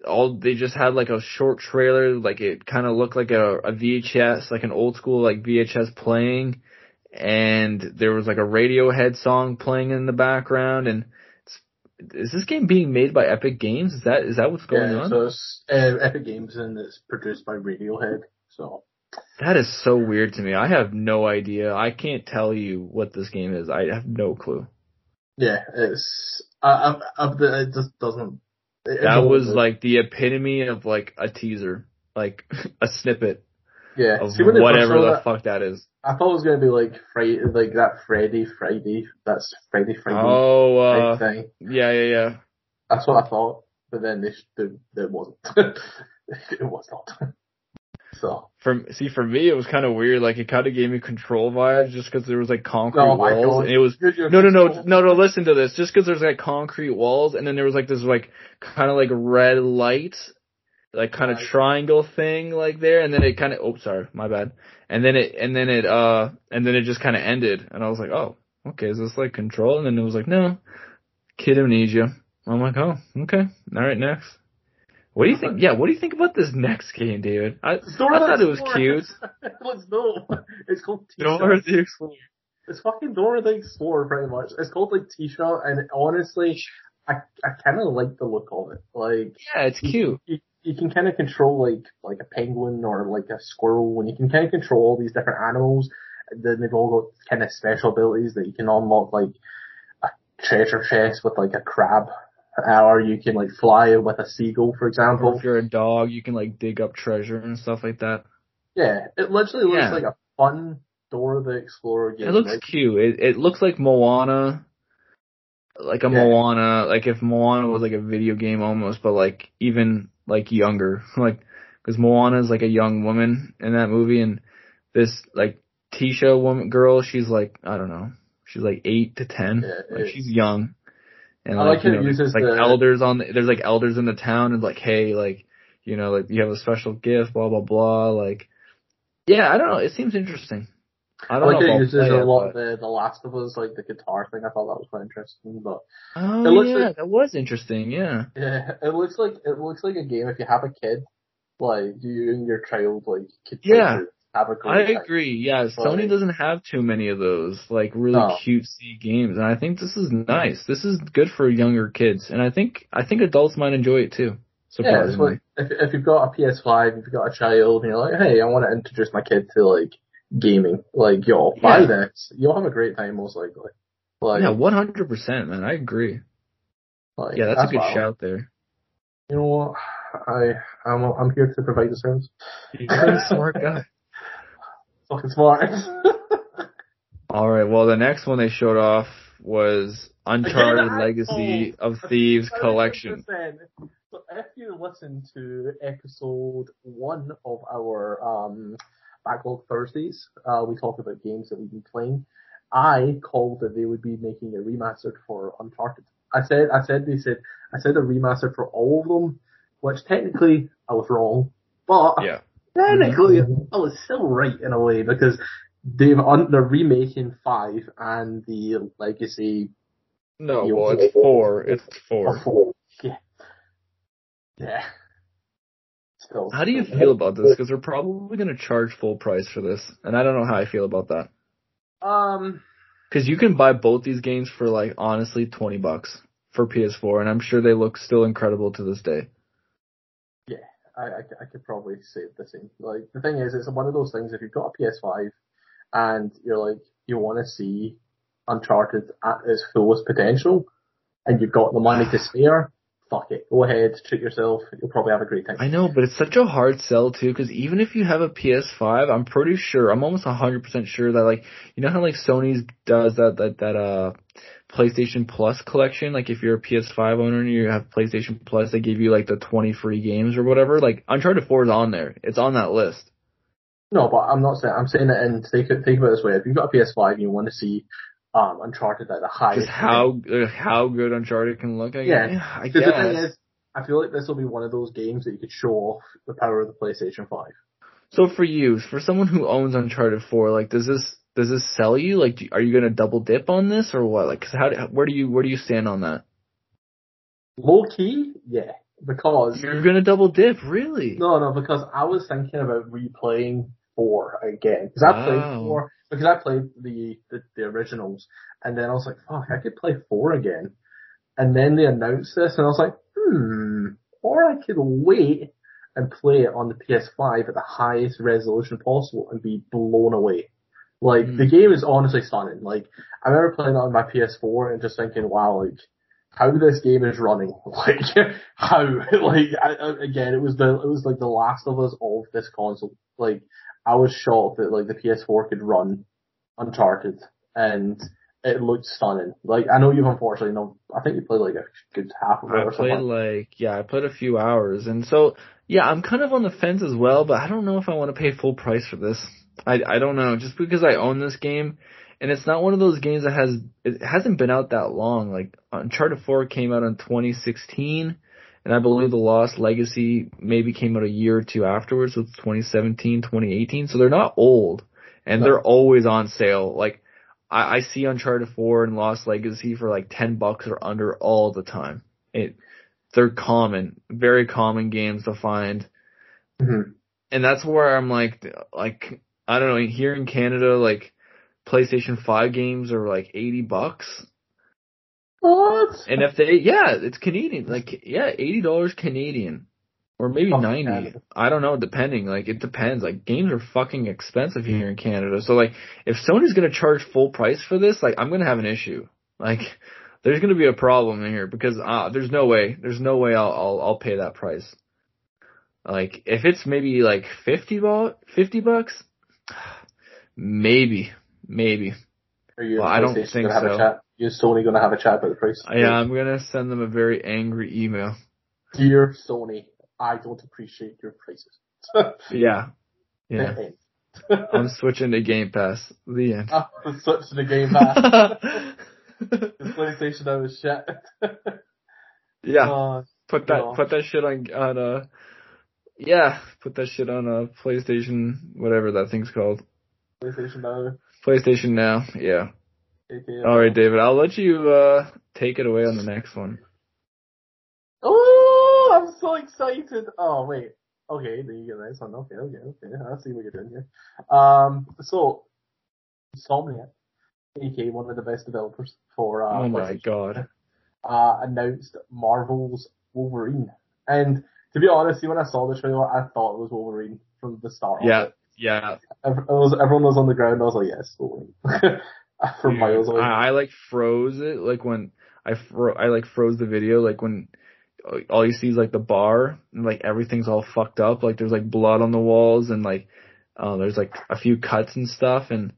All they just had like a short trailer, like it kind of looked like a, a VHS, like an old school like VHS playing, and there was like a Radiohead song playing in the background, and is this game being made by Epic Games? Is that is that what's going yeah, on? So it's uh, Epic Games and it's produced by Radiohead. So that is so weird to me. I have no idea. I can't tell you what this game is. I have no clue. Yeah, it's uh, of the it just doesn't. It, that was like the epitome of like a teaser, like a snippet. Yeah, of See, whatever the that, fuck that is. I thought it was gonna be like Friday, like that Freddy Friday. That's Freddy Friday. Oh, uh, thing. Yeah, yeah, yeah. That's what I thought, but then this, it wasn't. it was not. So. For see for me it was kind of weird. Like it kind of gave me control vibes just because there was like concrete no, walls and it was no no no no no listen to this. Just because there's like concrete walls and then there was like this like kind of like red light like kind of triangle thing like there and then it kind of oh sorry my bad. And then it and then it uh and then it just kind of ended and I was like oh okay is this like control? And then it was like no Kid A Mnesia. I'm like oh okay all right next what do you think? Yeah, what do you think about this next game, David? I, I thought it was cute. Let's no, it's called Dora the Explorer. It's fucking Dora the Explorer, pretty much. It's called like Tchia, and honestly, I I kind of like the look of it. Like, yeah, it's cute. You, you can kind of control like like a penguin or like a squirrel, and you can kind of control all these different animals. Then they've all got kind of special abilities that you can unlock, like a treasure chest with like a crab or you can like fly with a seagull, for example. Or if you're a dog, you can like dig up treasure and stuff like that. Yeah, it literally looks yeah. like a fun Dora the Explorer game. It looks right? cute. It it looks like Moana, like a yeah. Moana, like if Moana was like a video game almost, but like even like younger, like because Moana is like a young woman in that movie, and this like Tchia woman girl, she's like I don't know, she's like eight to ten, yeah, like she's young. And like, like you know, there's like the, elders on the, there's like elders in the town and like, hey, like, you know, like you have a special gift, blah, blah, blah. Like, yeah, I don't know. It seems interesting. I I don't like know it uses a lot but- the, the Last of Us, like the guitar thing. I thought that was quite interesting. But Oh It looks yeah, like- that was interesting. Yeah. yeah, it looks like it looks like a game. If you have a kid, like you and your child, like could Yeah. through, have a great I agree. Yeah, Sony doesn't have too many of those like really No. cutesy games, and I think this is nice. This is good for younger kids, and I think I think adults might enjoy it too. Yeah, it's Surprisingly, if if you've got a PS5, if you've got a child, and you're like, hey, I want to introduce my kid to like gaming, like yo, buy Yeah. this. You'll have a great time most likely. Like, yeah, one hundred percent, man. I agree. like, Yeah, that's, a good what shout there. You know what? I I'm I'm here to provide the service. You're a smart guy. Fucking smart. All right. Well, the next one they showed off was Uncharted Legacy of Thieves Collection. So if you listen to episode one of our um, Backlog Thursdays, uh, we talked about games that we've been playing. I called that they would be making a remastered for Uncharted. I said, I said they said, I said a remastered for all of them, which technically I was wrong, but Yeah. Technically I was still right in a way because they've un- they're remaking five and the Legacy No, well, it's four. It's four. Four. Yeah. Yeah. Still. How do you feel about this? Because they're probably going to charge full price for this, and I don't know how I feel about that. Um, Because you can buy both these games for like honestly twenty bucks for PS4, and I'm sure they look still incredible to this day. I, I, I could probably say the same. Like, the thing is, it's one of those things, if you've got a PS5 and you're like, you want to see Uncharted at its fullest potential, and you've got the money to spare, fuck it. Go ahead, treat yourself. You'll probably have a great time. I know, but it's such a hard sell too. Because even if you have a PS5, I'm pretty sure, I'm almost hundred percent sure that like you know how like Sony's does that that that uh PlayStation Plus collection. Like if you're a PS5 owner and you have PlayStation Plus, they give you like the 20 free games or whatever. Like Uncharted 4 is on there. It's on that list. No, but I'm not saying, I'm saying it and think, it- think about it this way. If you've got a PS5 and you want to see, um, Uncharted at the highest Just how uh, how good Uncharted can look. I Yeah. guess. I Because the thing is, I feel like this will be one of those games that you could show off the power of the PlayStation 5. So for you, for someone who owns Uncharted 4, like does this does this sell you? Like, do, are you gonna double dip on this or what? Like, 'cause how do, where do you where do you stand on that? Low key, yeah. Because, You're gonna double dip, really? no, no, because I was thinking about replaying 4 again. Because I played Wow. 4, because I played the, the, the originals, and then I was like, fuck, I could play 4 again. And then they announced this, and I was like, hmm, or I could wait and play it on the PS5 at the highest resolution possible and be blown away. Like, Hmm. the game is honestly stunning. Like, I remember playing it on my PS4 and just thinking, wow, like, how this game is running. Like, how, like, I- again, it was the, it was like the last of us of this console. Like, I was shocked that like the PS4 could run Uncharted and it looked stunning. Like, I know you've unfortunately no, I think you played like a good half of it I or played something. like yeah, I played a few hours, and so yeah, I'm kind of on the fence as well. But I don't know if I want to pay full price for this. I I don't know, just because I own this game, and it's not one of those games that has it hasn't been out that long. Like Uncharted 4 came out in 2016, and I believe The Lost Legacy maybe came out a year or two afterwards, so it's 2017, 2018. So they're not old, and No. they're always on sale. Like I, I see Uncharted 4 and Lost Legacy for like 10 bucks or under all the time. It, they're common, very common games to find. Mhm. And that's where I'm like, like, I don't know, here in Canada, like, PlayStation 5 games are like 80 bucks. What? And if they, yeah, it's Canadian, like, yeah, $80 Canadian. Or maybe Oh, 90. Canada. I don't know, depending. Like, it depends. Like, games are fucking expensive here in Canada. So, like, if Sony's gonna charge full price for this, like, I'm gonna have an issue. Like, there's gonna be a problem in here because, uh, there's no way, there's no way I'll, I'll, I'll pay that price. Like, if it's maybe like 50 bu- 50 bucks, maybe, maybe. Are you Well, I don't think gonna have so. A chat? You and Sony gonna have a chat about the price? Yeah, I'm gonna send them a very angry email. Dear Sony, I don't appreciate your prices. Yeah. Yeah. I'm switching to Game Pass. The end. I'm switching the game back. the PlayStation now is shit. yeah. Oh, Put that No. put that shit on on uh yeah, put that shit on a PlayStation whatever that thing's called. PlayStation Now. PlayStation Now. Yeah. All right, David. I'll let you uh take it away on the next one. Oh, I'm so excited. Oh, wait. Okay, there you go. Nice one. Okay, okay, okay. I see what you're doing here. Um, so, Insomniac, aka one of the best developers for, uh, Oh my god. uh, announced Marvel's Wolverine. And to be honest, when I saw the trailer, I thought it was Wolverine from the start. Yeah. Yeah. It was, everyone was on the ground. I was like, yes, Wolverine. from Dude, miles away. I, I like froze it like when I fro- I like froze the video like when all you see is like the bar and like everything's all fucked up like there's like blood on the walls and like uh, there's like a few cuts and stuff and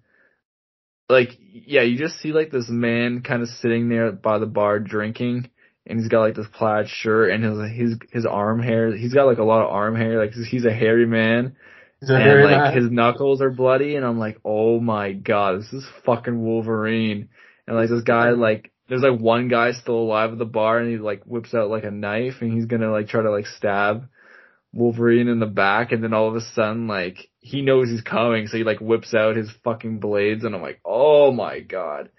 like yeah you just see like this man kind of sitting there by the bar drinking and he's got like this plaid shirt and his his his arm hair he's got like a lot of arm hair like he's a hairy man and hairy like man. his knuckles are bloody and I'm like, oh my god, this is fucking Wolverine. And like this guy like there's like one guy still alive at the bar and he like whips out like a knife and he's gonna like try to like stab Wolverine in the back and then all of a sudden like he knows he's coming so he like whips out his fucking blades and I'm like, oh my god.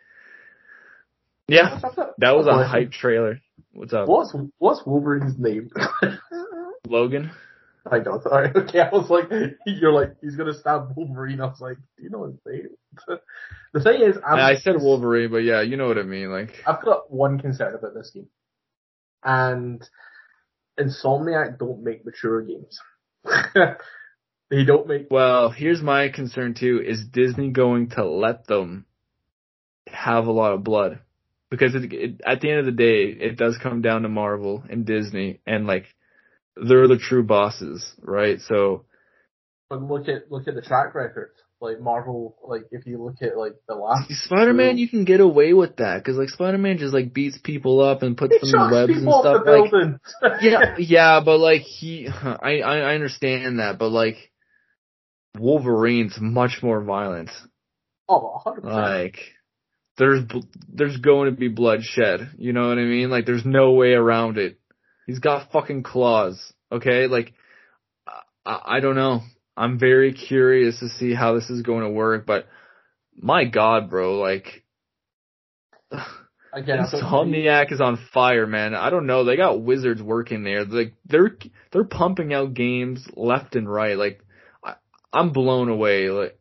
Yeah, that was a Question. hype trailer. What's up? What's what's Wolverine's name? Logan? I know. Sorry. Okay, I was like, you're like, he's gonna stab Wolverine. I was like, do you know his name? the thing is, I'm, I said Wolverine, but yeah, you know what I mean. Like, I've got one concern about this game, and Insomniac don't make mature games. they don't make. Well, here's my concern too: is Disney going to let them have a lot of blood? Because it, it, at the end of the day, it does come down to Marvel and Disney, and like they're the true bosses, right? So But look at look at the track record. Like Marvel, like if you look at like the last Spider-Man, you can get away with that because like Spider-Man just like beats people up and puts He them in webs and stuff. the Like, yeah, yeah, but like he, I, I I understand that, but like Wolverine's much more violent. oh, hundred percent. Like, there's there's going to be bloodshed. You know what I mean? Like, there's no way around it. He's got fucking claws. Okay, like, I, I don't know. I'm very curious to see how this is going to work, but my god, bro, like, Again, Insomniac is on fire, man. I don't know. They got wizards working there. Like, they're they're pumping out games left and right. Like, I, I'm blown away. Like.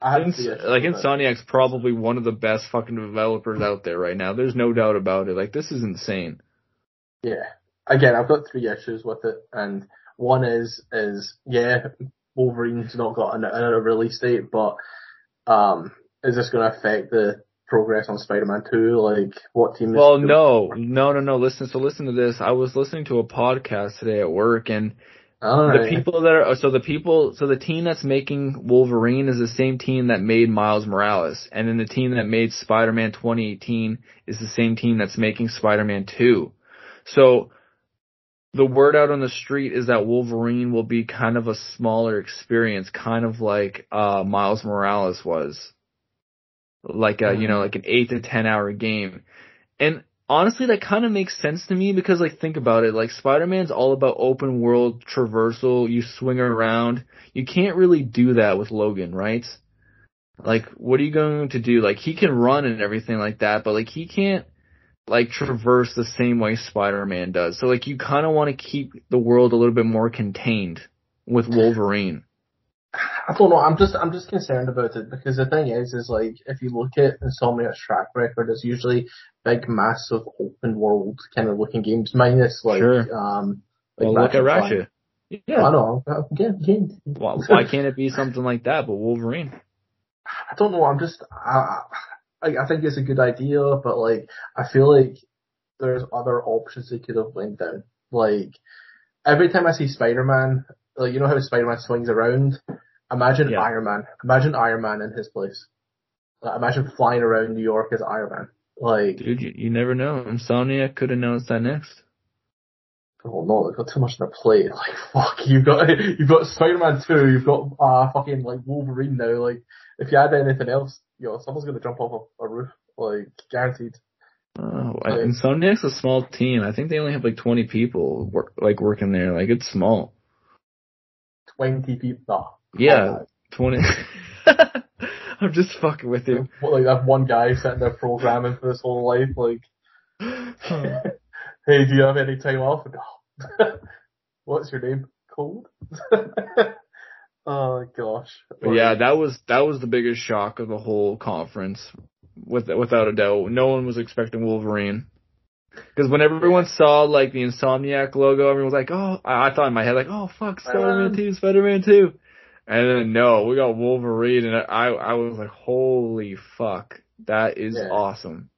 I Ins- like Insomniac's probably one of the best fucking developers out there right now. There's no doubt about it. Like this is insane. Yeah. Again, I've got three issues with it, and one is is yeah, Wolverine's not got a, a release date, but um, is this going to affect the progress on Spider-Man Two? Like, what team? is Well, no, no, no, no. Listen, so listen to this. I was listening to a podcast today at work, and All the right. people that are so the people so the team that's making Wolverine is the same team that made Miles Morales, and then the team that made Spider-Man 2018 is the same team that's making Spider-Man 2. So the word out on the street is that Wolverine will be kind of a smaller experience, kind of like uh Miles Morales was. Like a, you know, like an 8 to 10 hour game. And honestly that kind of makes sense to me because like think about it, like Spider-Man's all about open world traversal, you swing around. You can't really do that with Logan, right? Like what are you going to do? Like he can run and everything like that, but like he can't like traverse the same way Spider-Man does. So like you kind of want to keep the world a little bit more contained with Wolverine. I don't know. I'm just I'm just concerned about it because the thing is, is like if you look at Insomniac's track record, it's usually big, massive, open world kind of looking games, minus like Sure. um. Like Well, look at Ratchet and Ratchet. Clank. Yeah. I know. Again, again. Why, why can't it be something like that, but Wolverine? I don't know. I'm just. I, I I think it's a good idea, but like I feel like there's other options they could have went down. Like every time I see Spider-Man, like you know how Spider-Man swings around. Imagine Yeah. Iron Man. Imagine Iron Man in his place. Like, imagine flying around New York as Iron Man. Like, Dude, you, you never know. Insomniac could announce that next. oh no, they've got too much on their plate. Like, fuck, you've got you've got Spider-Man two, you've got uh fucking like Wolverine now. Like, if you add anything else, you know, someone's gonna jump off a, a roof. Like, guaranteed. Oh, Right. Insomniac's a small team. I think they only have like 20 people work, like working there. Like it's small. Twenty people. Nah. Yeah. 20. I'm just fucking with you. Like that one guy sitting there programming for his whole life, like, hey, do you have any time off? No. What's your name? Cold? Oh gosh. Yeah, that was that was the biggest shock of the whole conference, with without a doubt. No one was expecting Wolverine. Because when everyone saw like the Insomniac logo, everyone was like, "Oh!" I, I thought in my head like, "Oh fuck, um, Spider-Man Two, Spider-Man 2. And then no, we got Wolverine, and I I was like, "Holy fuck, that is Yeah. awesome."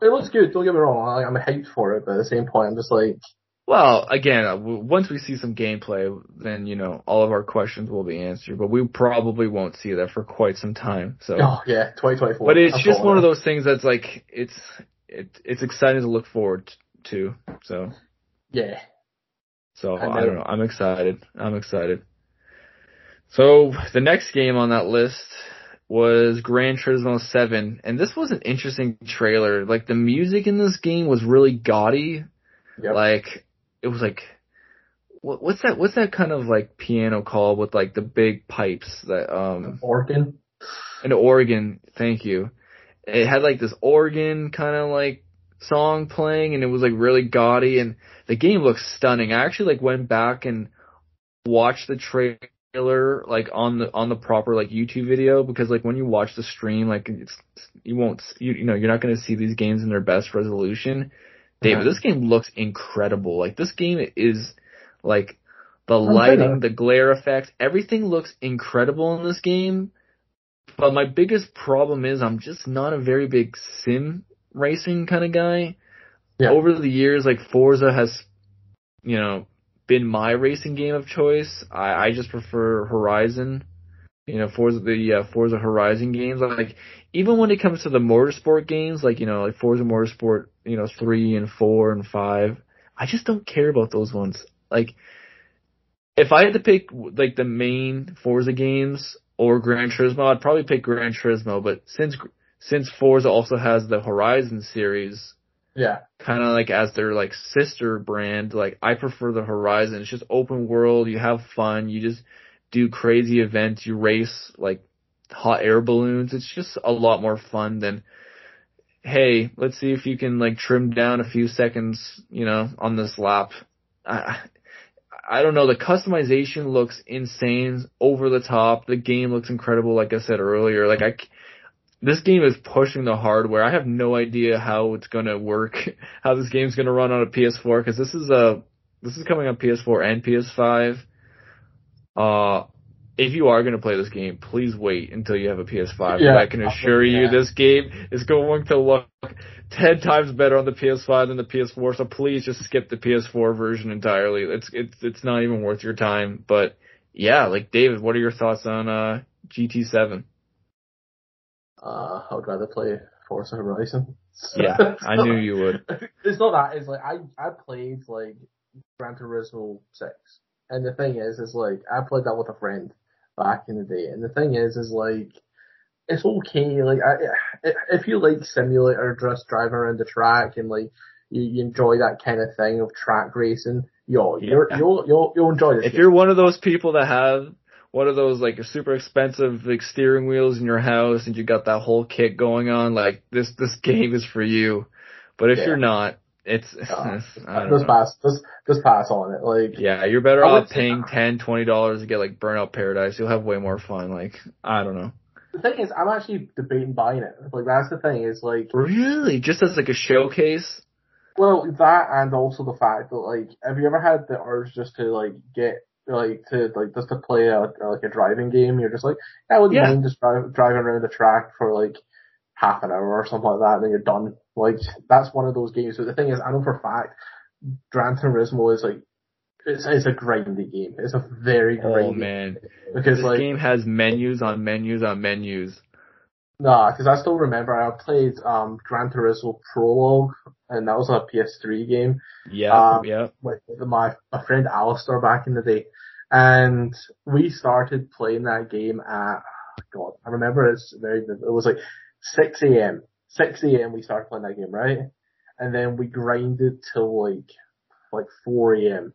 It looks good. Don't get me wrong. I, I'm hyped for it, but at the same point, I'm just like, Well, again, uh, once we see some gameplay, then you know all of our questions will be answered. But we probably won't see that for quite some time. So, oh yeah, 2024. but it's I'm just one of those things that's like it's it it's exciting to look forward to. So, Yeah. so I I, don't know. I'm excited. I'm excited. So the next game on that list was Gran Turismo 7, and this was an interesting trailer. Like the music in this game was really gaudy. Yep. Like it was like what, what's that? What's that kind of like piano called with like the big pipes that um Organ. an organ? Thank you. It had like this organ kind of like song playing, and it was like really gaudy, and the game looks stunning. I actually like went back and watched the trailer like on the on the proper like YouTube video because like when you watch the stream like it's you won't you you know you're not going to see these games in their best resolution. David, this game looks incredible. Like this game is like the oh, I'm lighting, the glare effects, everything looks incredible in this game. But my biggest problem is I'm just not a very big sim racing kind of guy. Yeah. Over the years, like Forza has, you know, been my racing game of choice. I, I just prefer Horizon. You know, Forza the uh, Forza Horizon games. Like even when it comes to the motorsport games, like you know, like Forza Motorsport, you know, three and four and five. I just don't care about those ones. Like, if I had to pick like the main Forza games or Gran Turismo, I'd probably pick Gran Turismo. But since since Forza also has the Horizon series, Yeah. kind of like as their like sister brand, like I prefer the Horizon. It's just open world. You have fun. You just do crazy events. You race like hot air balloons. It's just a lot more fun than, hey, let's see if you can like trim down a few seconds, you know, on this lap. I, I don't know. The customization looks insane, over the top. The game looks incredible. Like I said earlier, like I, this game is pushing the hardware. I have no idea how it's gonna work, how this game's gonna run on a PS4 because this is a, this is coming on PS4 and PS5. Uh, if you are gonna play this game, please wait until you have a PS5. Yeah. I can assure you this game is going to look ten times better on the PS5 than the PS4. So please just skip the PS4 version entirely. It's it's it's not even worth your time. But yeah, like David, what are your thoughts on uh GT7? Uh, I would rather play Forza Horizon. Yeah, I knew you would. It's not that. It's like I I played like Gran Turismo six, and the thing is, is like I played that with a friend back in the day, and the thing is, is like it's okay. Like I, if you like simulator, just driving around the track and like you, you enjoy that kind of thing of track racing, yo, you're, Yeah. you'll you'll you'll enjoy this. If game. you're one of those people that have one of those like super expensive like steering wheels in your house and you got that whole kit going on, like this this game is for you. But if Yeah. you're not, it's Uh, just pass, just just pass on it. Like Yeah, you're better I off paying ten, twenty dollars to get like Burnout Paradise. You'll have way more fun. Like I don't know. the thing is, I'm actually debating buying it. Like that's the thing is like Really, just as like a showcase. Well, that and also the fact that like, have you ever had the urge just to like get like to like just to play a like a driving game? You're just like, I wouldn't Yeah. mind just drive, driving around the track for like half an hour or something like that, and then you're done. Like that's one of those games. But the thing is, I know for a fact, Gran Turismo is like. It's, it's a grindy game. It's a very grindy Oh man, because this like game has menus on menus on menus. Nah, because I still remember I played um Gran Turismo Prologue, and that was a PS3 game. Yeah, Um, yeah. with my my friend Alistair back in the day, and we started playing that game at God. I remember it's very. It was like six a.m. Six a.m. We started playing that game, right? And then we grinded till like like four a.m.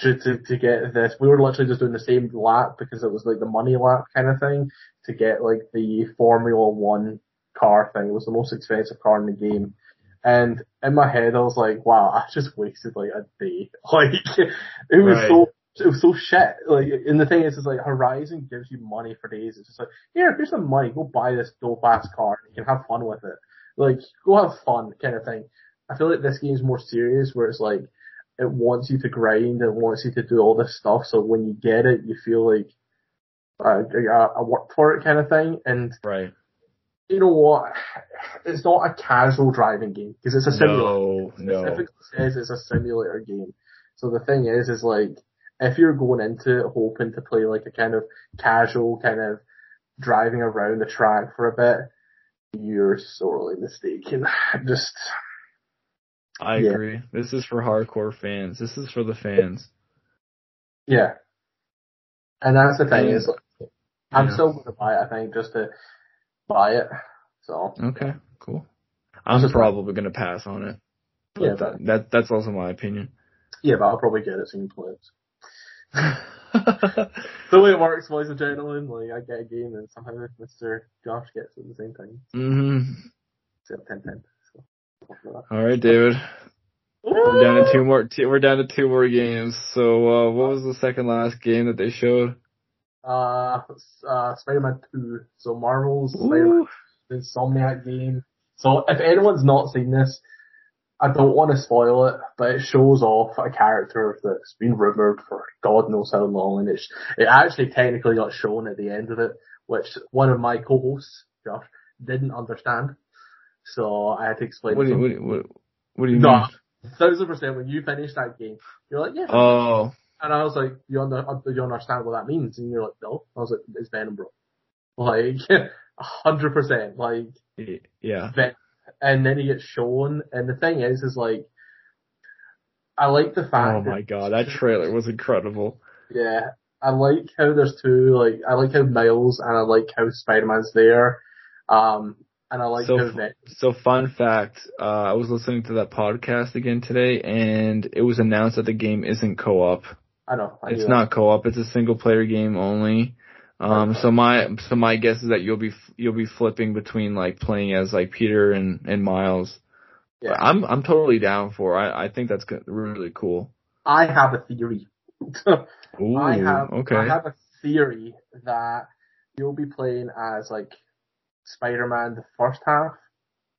to, to, to get this. We were literally just doing the same lap because it was like the money lap kind of thing to get like the Formula One car thing. It was the most expensive car in the game. And in my head, I was like, wow, I just wasted like a day. Like, it was Right. so, it was so shit. Like, and the thing is, is like Horizon gives you money for days. It's just like, here, here's some money. Go buy this dope ass car. And you can have fun with it. Like, go have fun kind of thing. I feel like this game's more serious where it's like, it wants you to grind, it wants you to do all this stuff, so when you get it, you feel like, uh, I, I worked for it kind of thing, and Right. you know what? It's not a casual driving game, because it's a simulator. No, It no. specifically says it's a simulator game. So the thing is, is like, if you're going into it hoping to play like a kind of casual kind of driving around the track for a bit, you're sorely mistaken. Just, I Yeah. agree. This is for hardcore fans. This is for the fans. yeah. And that's the thing is, like, I'm Yeah. still going to buy it, I think, just to buy it. So, Okay, cool. I'm just- probably gonna pass on it. But Yeah, that, that that's also my opinion. yeah, but I'll probably get it soon it. The way it works, boys and gentlemen, like, I get a game and somehow Mr. Josh gets it at the same time. hmm Except 10 10. So, something like All right, David. We're down to two more. Two, we're down to two more games. So, uh, what was the second last game that they showed? Uh, uh, Spider-Man 2. So Marvel's Spider-Man Insomniac game. So if anyone's not seen this, I don't want to spoil it, but it shows off a character that's been rumored for God knows how long, and it's it actually technically got shown at the end of it, which one of my co-hosts, Josh, didn't understand. So I had to explain. What do you, what, do you- what, what do you No, mean? thousand percent. When you finish that game, you're like, yeah. Oh, And I was like, you, under, you understand what that means? And you're like, no. I was like, it's Venom, bro. Like, a hundred percent. Like, yeah. Ven- and then he gets shown. And the thing is, is like, I like the fact Oh my god, that trailer was incredible. yeah, I like how there's two, like, I like how Miles and I like how Spider-Man's there. Um, and I like So how Ven- So fun fact, uh, I was listening to that podcast again today and it was announced that the game isn't co-op. I know. I It's not co-op, it's a single player game only. Um, so my, so my guess is that you'll be, you'll be flipping between like playing as like Peter and, and Miles. Yeah. I'm, I'm totally down for, it. I, I think that's really cool. I have a theory. Ooh, I have okay. I have a theory that you'll be playing as like Spider-Man the first half,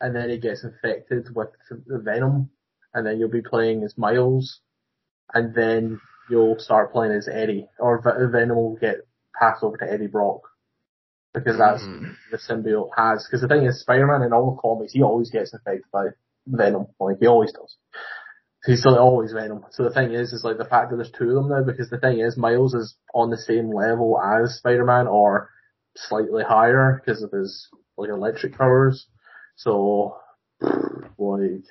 and then he gets infected with the Venom, and then you'll be playing as Miles, and then you'll start playing as Eddie, or Venom will get passed over to Eddie Brock. Because that's Mm. the symbiote has. Because the thing is, Spider-Man in all the comics, he always gets infected by Venom. Like, he always does. He's still always Venom. So the thing is, is like the fact that there's two of them now, because the thing is, Miles is on the same level as Spider-Man, or slightly higher, because of his, like, electric powers. So, like,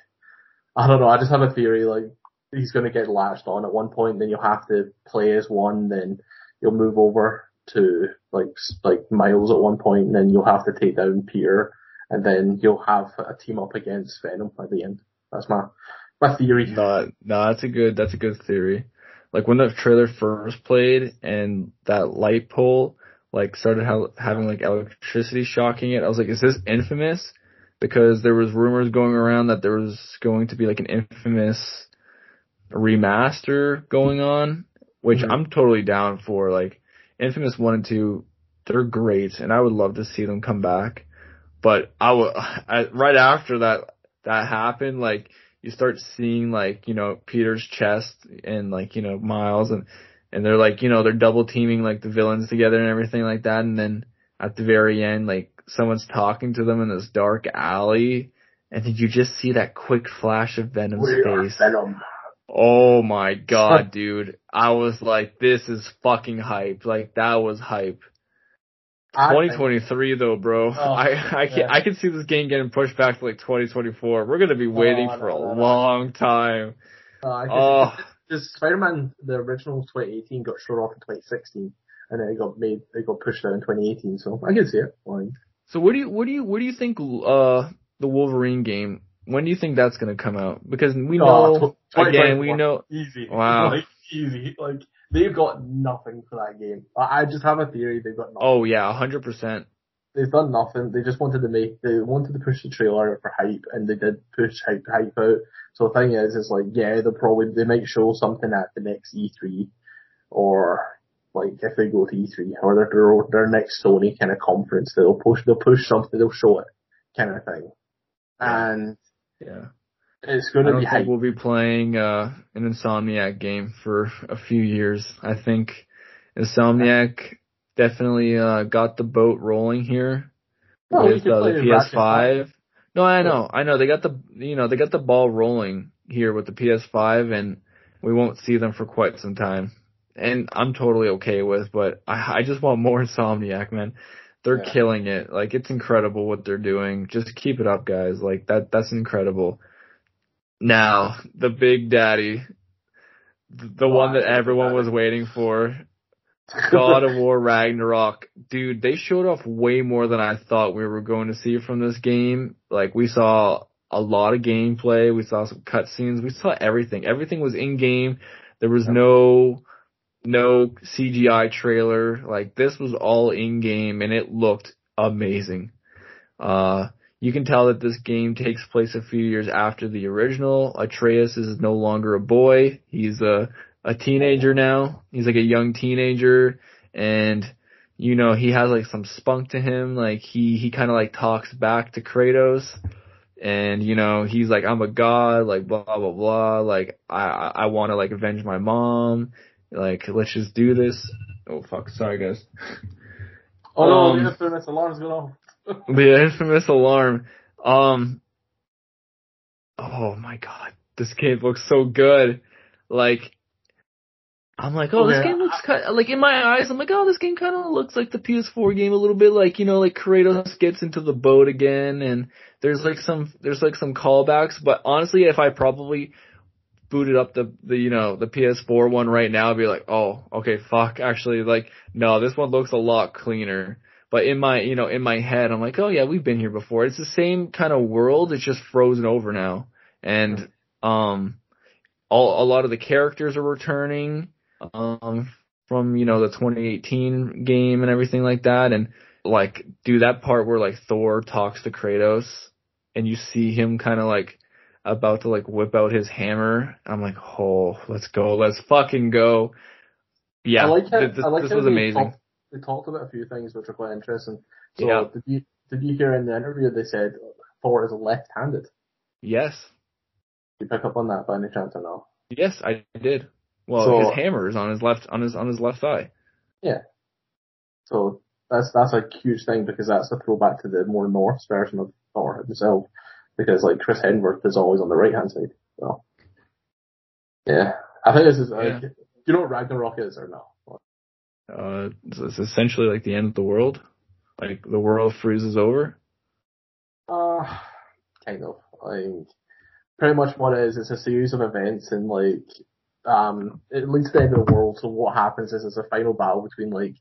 I don't know, I just have a theory, like, he's gonna get latched on at one point, then you'll have to play as one, then you'll move over to, like, like Miles at one point, and then you'll have to take down Peter, and then you'll have a team up against Venom at the end. That's my, my theory. No, no, that's a good, that's a good theory. Like when the trailer first played and that light pole like started ha- having like electricity shocking it, I was like, is this infamous? Because there was rumors going around that there was going to be like an infamous remaster going on, which Mhm. I'm totally down for. Like Infamous 1 and 2, they're great and I would love to see them come back. But I would, I, right after that, that happened, like, you start seeing like, you know, Peter's chest and like, you know, Miles and, and they're like, you know, they're double teaming like the villains together and everything like that. And then at the very end, like someone's talking to them in this dark alley and then you just see that quick flash of Venom's We face. Venom. Oh my god, dude. I was like, this is fucking hype. Like that was hype. 2023 though, bro. Oh, I I can yeah. I can see this game getting pushed back to like 2024. We're gonna be waiting no, for a long time. Uh, Oh, Because Spider-Man, the original 2018 got showed off in 2016, and then it got made, it got pushed out in 2018. So I can see it. Like, so what do you what do you what do you think uh the Wolverine game? When do you think that's gonna come out? Because we Oh, know tw- again we know easy. Wow. Like, easy. Like they've got nothing for that game. I I just have a theory they've got nothing. Oh yeah, hundred percent. They've done nothing. They just wanted to make. They wanted to push the trailer for hype, and they did push hype hype out. So the thing is, is like yeah, they'll probably they might show something at the next E3, or like if they go to E3 or their their, their next Sony kind of conference, they'll push they'll push something, they'll show it, kind of thing. And Yeah. it's going to I don't be think hype. we'll be playing uh, an Insomniac game for a few years. I think Insomniac definitely uh, got the boat rolling here No, with uh, the PS5. No, I know, I know. They got the you know they got the ball rolling here with the PS5, and we won't see them for quite some time. And I'm totally okay with, but I, I just want more Insomniac, man. They're Yeah. killing it. Like it's incredible what they're doing. Just keep it up, guys. Like that that's incredible. Now, the big daddy, th- the one that everyone was waiting for, God of War Ragnarok. Dude, they showed off way more than I thought we were going to see from this game. Like we saw a lot of gameplay, we saw some cutscenes, we saw everything. Everything was in game. There was no no CGI trailer. Like this was all in game and it looked amazing. Uh you can tell that this game takes place a few years after the original. Atreus is no longer a boy. He's a a teenager now. He's like a young teenager and you know, he has like some spunk to him. Like he he kind of like talks back to Kratos and you know, he's like I'm a god, like blah blah blah, like I I, want to like avenge my mom. Like let's just do this. Oh fuck, sorry guys. oh no, um, the infamous alarm's going off. The infamous alarm. Um. Oh my god, this game looks so good. Like, I'm like, oh, this game looks kind like in my eyes. I'm like, oh, this game kind of looks like the PS4 game a little bit. Like, you know, like Kratos gets into the boat again, and there's like some there's like some callbacks. But honestly, if I probably booted up the the you know the PS4 one right now, I'd be like, oh, okay, fuck. Actually, like, no, this one looks a lot cleaner. But in my, you know, in my head, I'm like, oh yeah, we've been here before. It's the same kind of world. It's just frozen over now. And, um, all, a lot of the characters are returning, um, from, you know, the 2018 game and everything like that. And like, do that part where like Thor talks to Kratos and you see him kind of like about to like whip out his hammer. I'm like, oh, let's go. Let's fucking go. Yeah. I like how, this, I like this was they amazing. Talked, they talked about a few things which are quite interesting. So Yeah. did you did you hear in the interview they said Thor is left-handed? Yes. Did you pick up on that by any chance or no? Yes, I did. Well, So- his hammer is on his left on his on his left thigh. So that's that's a huge thing because that's a throwback to the more Norse version of Thor himself. Because like Chris Hemsworth is always on the right hand side. So yeah, I think this is like, Yeah. do you know what Ragnarok is or no? Uh, it's, it's essentially like the end of the world. Like the world freezes over. Uh, kind of. Like, pretty much what it is, it's a series of events and like, um, it leads to the end of the world. So what happens is it's a final battle between like,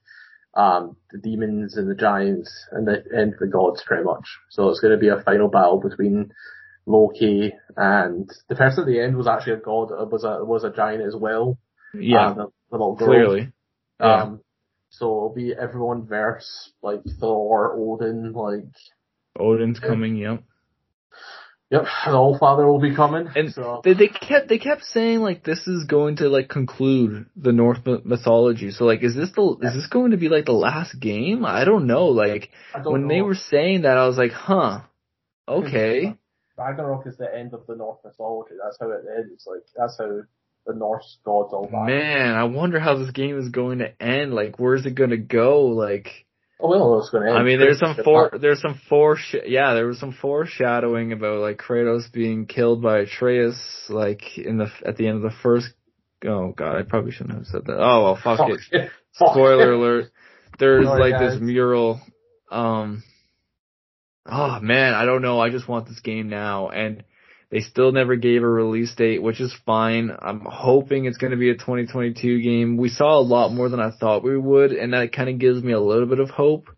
um, the demons and the giants and the and the gods pretty much. So it's going to be a final battle between Loki and the person at the end was actually a god, uh, was a, was a giant as well. Yeah, Uh, the, the little girl. clearly. Yeah. Um, so it'll be everyone verse like Thor, Odin, like Odin's coming. Yep. Yep, the Allfather will be coming. And so They they kept they kept saying like this is going to like conclude the Norse mythology. So like, is this the is this going to be like the last game? I don't know. Like don't when know. they were saying that, I was like, huh, okay. Ragnarok is the end of the Norse mythology. That's how it ends. Like that's how the Norse gods all. Man, I wonder how this game is going to end. Like, where's it going to go? Like. Oh well, it's going to end. I mean, there's some for there's some foresh yeah, there was some foreshadowing about like Kratos being killed by Atreus, like in the at the end of the first. Oh god, I probably shouldn't have said that. Oh well, fuck, back. it. it. Spoiler alert. There's like this mural. Um. Oh man, I don't know. I just want this game now, and they still never gave a release date, which is fine. I'm hoping it's going to be a 2022 game. We saw a lot more than I thought we would, and that kind of gives me a little bit of hope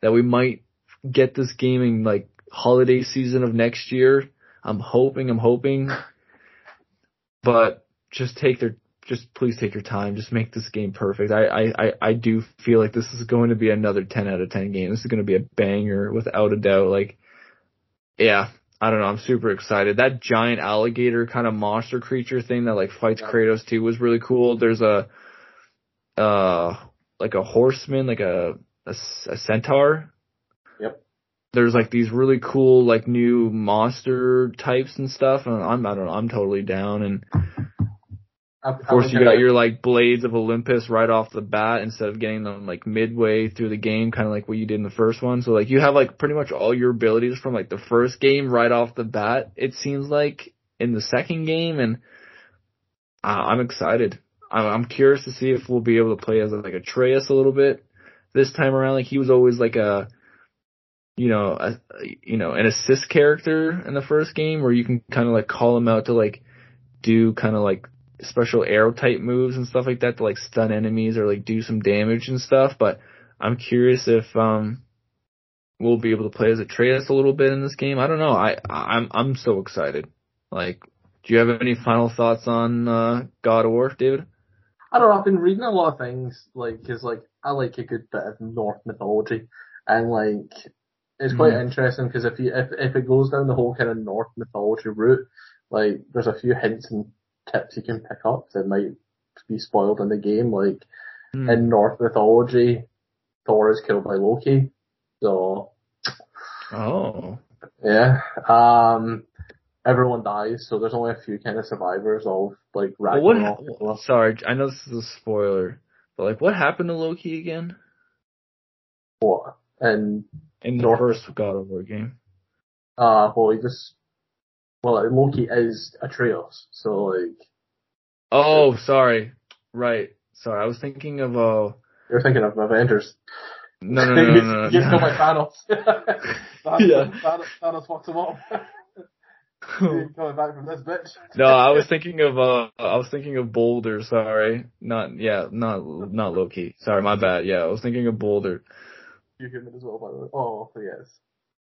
that we might get this game in like holiday season of next year. I'm hoping, I'm hoping, but just take their just please take your time. Just make this game perfect. I, I, I, I do feel like this is going to be another 10 out of 10 game. This is going to be a banger without a doubt. Like, yeah, I don't know. I'm super excited. That giant alligator kind of monster creature thing that like fights Kratos too was really cool. There's a, uh, like a horseman, like a, a, a centaur. Yep. There's like these really cool like new monster types and stuff, and I'm I don't know. I'm totally down. And of course, you got your like blades of Olympus right off the bat instead of getting them like midway through the game, kind of like what you did in the first one. So like you have like pretty much all your abilities from like the first game right off the bat. It seems like in the second game, and uh, I'm excited. I'm curious to see if we'll be able to play as like Atreus a little bit this time around. Like he was always like a, you know, a, you know, an assist character in the first game where you can kind of like call him out to like do kind of like special arrow type moves and stuff like that to like stun enemies or like do some damage and stuff. But I'm curious if um we'll be able to play as Atreus a little bit in this game. I don't know. I I'm I'm so excited. Like, do you have any final thoughts on uh, God of War, David? I don't know. I've been reading a lot of things, like, cause like I like a good bit of Norse mythology, and like it's quite mm. interesting because if you if if it goes down the whole kind of Norse mythology route, like there's a few hints and tips you can pick up that might be spoiled in the game. Like mm. in Norse mythology, Thor is killed by Loki. So. Oh. Yeah. Um. Everyone dies, so there's only a few kind of survivors of like Ragnarok. What ha- sorry, I know this is a spoiler, but like, what happened to Loki again? What? And in the North- first God of War game. Uh, well, he just well, Loki is Atreus, so like. Oh, sorry. Right. Sorry, I was thinking of uh. You're thinking of Avengers. No, no, no, no. You just go by Thanos. Thanos, yeah. Thanos, Thanos fucks him up. coming back from this bitch. no, I was thinking of uh, I was thinking of Baldur. Sorry, not yeah, not not Loki. Sorry, my bad. Yeah, I was thinking of Baldur. You human as well, by the way. Oh, yes,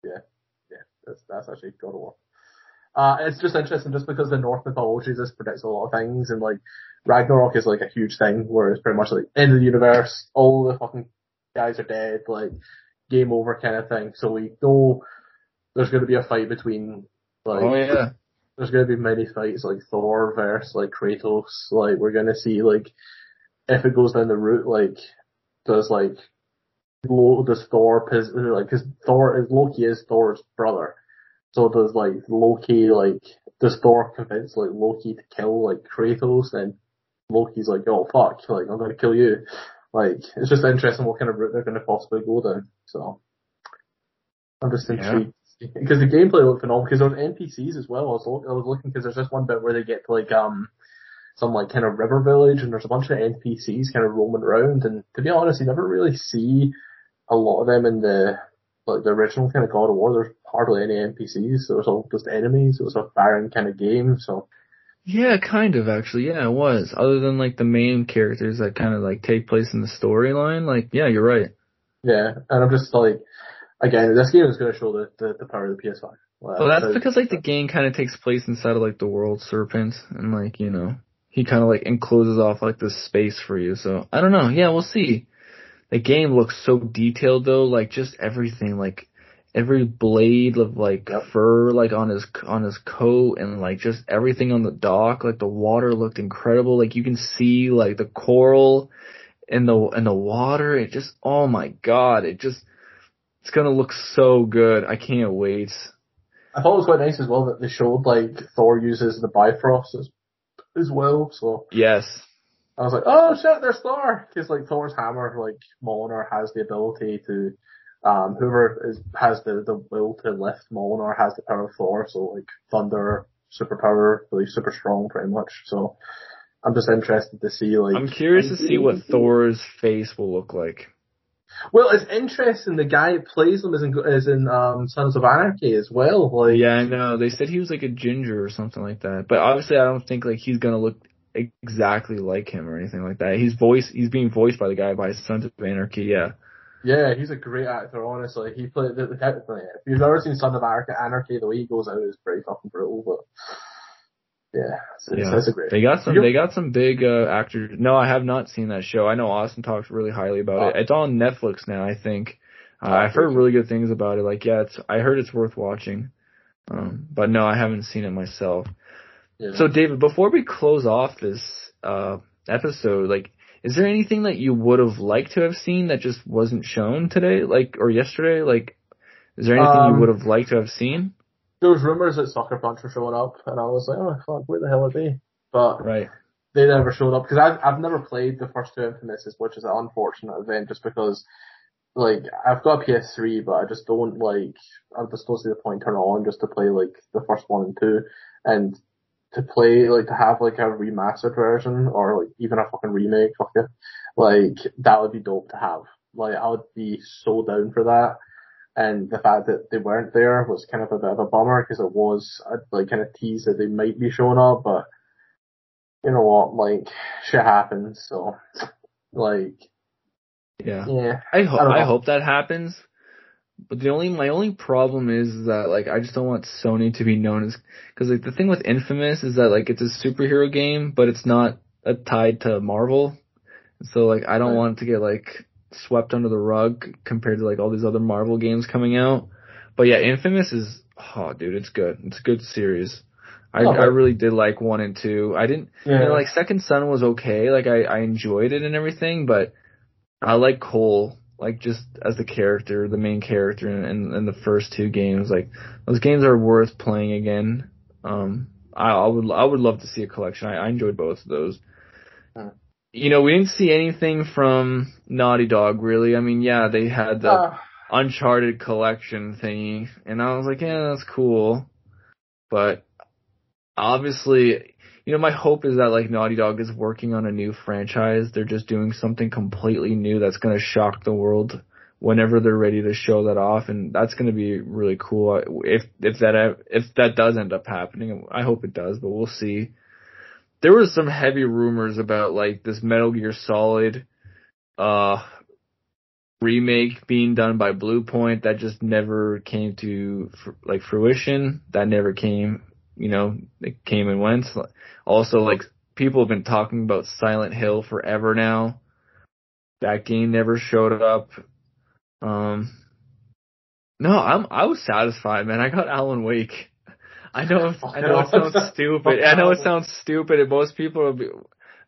yeah, yeah. That's that's actually God of War. Uh, it's just interesting just because the Norse mythology just predicts a lot of things and like Ragnarok is like a huge thing where it's pretty much like end of the universe, all the fucking guys are dead, like game over kind of thing. So we know there's going to be a fight between like, oh yeah, there's going to be many fights like Thor versus like Kratos. Like we're going to see like if it goes down the route like does like does Thor like because Thor is Loki is Thor's brother. So does like Loki like does Thor convince like Loki to kill like Kratos and Loki's like, oh fuck, like I'm gonna kill you. Like it's just interesting what kind of route they're gonna possibly go down. So I'm just intrigued because the gameplay looked phenomenal. Because there's NPCs as well. I was I was looking because there's just one bit where they get to like um some like kind of river village and there's a bunch of NPCs kind of roaming around. And to be honest, you never really see a lot of them in the like the original kind of God of War. There's hardly any NPCs. It was all just enemies. It was a barren kind of game. So. Yeah, kind of actually. Yeah, it was. Other than like the main characters that kind of like take place in the storyline. Like, yeah, you're right. Yeah, and I'm just like, again, this game is going to show the, the, the power of the PS5. Well, well that's because like the game kind of takes place inside of like the world serpent, and like you know he kind of like encloses off like this space for you. So I don't know. Yeah, we'll see. The game looks so detailed though, like just everything, like every blade of like fur like on his on his coat and like just everything on the dock like the water looked incredible. Like you can see like the coral in the in the water. It just oh my god it just it's gonna look so good. I can't wait. I thought it was quite nice as well that they showed like thor uses the bifrost as, as well so. Yes i was like oh shit there's thor because like thor's hammer like Mjolnir has the ability to um, whoever is, has the, the will to lift Mjolnir has the power of Thor, so like Thunder, superpower, really super strong pretty much. So I'm just interested to see like. I'm curious to see what Thor's face will look like. Well, it's interesting. The guy who plays him is in, is in um, Sons of Anarchy as well. Like, yeah, I know. They said he was like a ginger or something like that. But obviously, I don't think like he's gonna look exactly like him or anything like that. He's voice. He's being voiced by the guy by Sons of Anarchy. Yeah. Yeah, he's a great actor. Honestly, he played the, the if you've ever seen Son of Anarchy, Anarchy, the way he goes out is pretty fucking brutal. But Yeah, so Yeah. that's a great. They got some. You're- They got some big uh, actors. No, I have not seen that show. I know Austin talks really highly about it. Oh. It's on Netflix now, I think. Uh, Oh, I've heard really good things about it. Like, yeah, it's. I heard it's worth watching. Um, but no, I haven't seen it myself. Yeah. So, David, before we close off this uh, episode, like, is there anything that you would have liked to have seen that just wasn't shown today, like, or yesterday? Like, is there anything you Um, would have liked to have seen? there was rumors that Sucker Punch were showing up, and I was like, oh fuck, where the hell are they? But Right. they never showed up because I've I've never played the first two Infamouses, which is an unfortunate event, just because like I've got a PS3, but I just don't like I just don't see the point turn it on just to play like the first one and two, and to play like to have like a remastered version or like even a fucking remake, fuck it, like that would be dope to have. Like I would be so down for that. And the fact that they weren't there was kind of a bit of a bummer because it was uh, like kind of teased that they might be showing up, but you know what, like shit happens. So like Yeah. yeah, I hope I I, hope that happens. But the only my only problem is that like I just don't want Sony to be known as because like the thing with Infamous is that like it's a superhero game, but it's not uh, tied to Marvel. So like I don't Right. want it to get like swept under the rug compared to like all these other Marvel games coming out. But yeah, Infamous is oh dude, it's good. It's a good series. I Oh, I really did like one and two. I didn't yeah, you know, like Second Son was okay. Like I, I enjoyed it and everything, but I like Cole, like just as the character, the main character in, in, in the first two games. Like those games are worth playing again. Um, I, I would I would love to see a collection. I, I enjoyed both of those. Hmm. You know, we didn't see anything from Naughty Dog really. I mean, yeah, they had the Uh, Uncharted collection thingy, and I was like, yeah, that's cool. But obviously, you know, my hope is that like Naughty Dog is working on a new franchise. They're just doing something completely new that's gonna shock the world whenever they're ready to show that off, and that's gonna be really cool. If if that if that does end up happening, I hope it does, but we'll see. There was some heavy rumors about like this Metal Gear Solid, uh, remake being done by Bluepoint that just never came to like fruition. That never came, you know, it came and went. Also, like people have been talking about Silent Hill forever now. That game never showed up. Um, no, I'm I was satisfied, man. I got Alan Wake. I know I know it sounds stupid. I know it sounds stupid, and most people will be,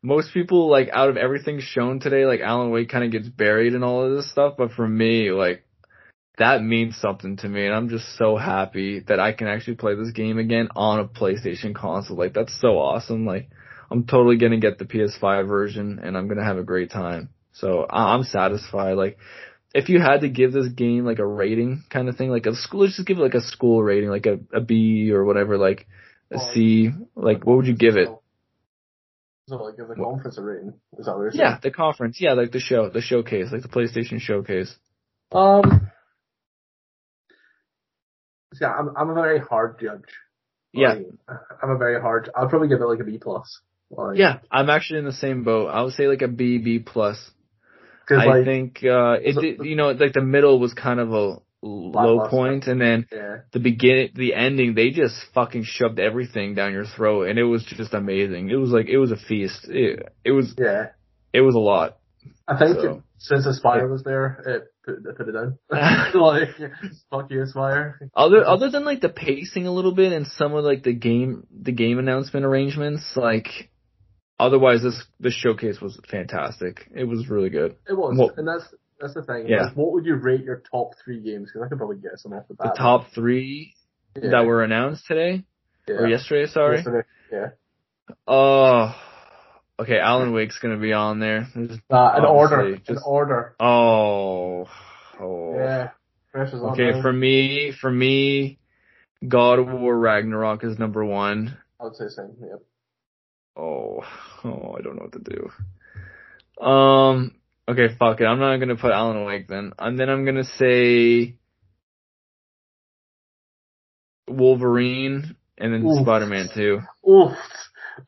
most people like out of everything shown today, like Alan Wake kind of gets buried in all of this stuff. But for me, like that means something to me, and I'm just so happy that I can actually play this game again on a PlayStation console. Like that's so awesome. Like I'm totally gonna get the PS5 version, and I'm gonna have a great time. So I- I'm satisfied. Like if you had to give this game like a rating kind of thing, like a school, let's just give it like a school rating, like a, a B or whatever, like a C, like what would you give it? So like the conference a rating. Is that what you're saying? Yeah, the conference. Yeah, like the show, the showcase, like the PlayStation showcase. Um. See, I'm I'm a very hard judge. Yeah. Like, I'm a very hard. I'll probably give it like a B plus. Like, Yeah, I'm actually in the same boat. I would say like a B, B plus. Because I like, think uh it did, you know like the middle was kind of a low point, and then yeah, the beginning, the ending, they just fucking shoved everything down your throat, and it was just amazing. It was like it was a feast. It, it was yeah. it was a lot. I think So- since Aspyr was there, it put, it put it down. like, fuck you, Aspyr. Other other than like the pacing a little bit and some of like the game the game announcement arrangements, like otherwise this this showcase was fantastic. It was really good. It was, Well- and that's that's the thing. Yeah. What would you rate your top three games? Because I could probably guess them off the bat. The top three yeah. that were announced today yeah. or yesterday, sorry. Yesterday. Yeah. Oh, okay. Alan Wake's gonna be on there. There's- Uh, an order. Obviously, An order. oh, oh. Yeah. Pressure's Okay, for me, for me, God of War Ragnarok is number one. I would say same. Yep. Oh, oh, I don't know what to do. Um, okay, fuck it. I'm not gonna put Alan Wake then. And then I'm gonna say Wolverine and then Spider-Man 2. Oof.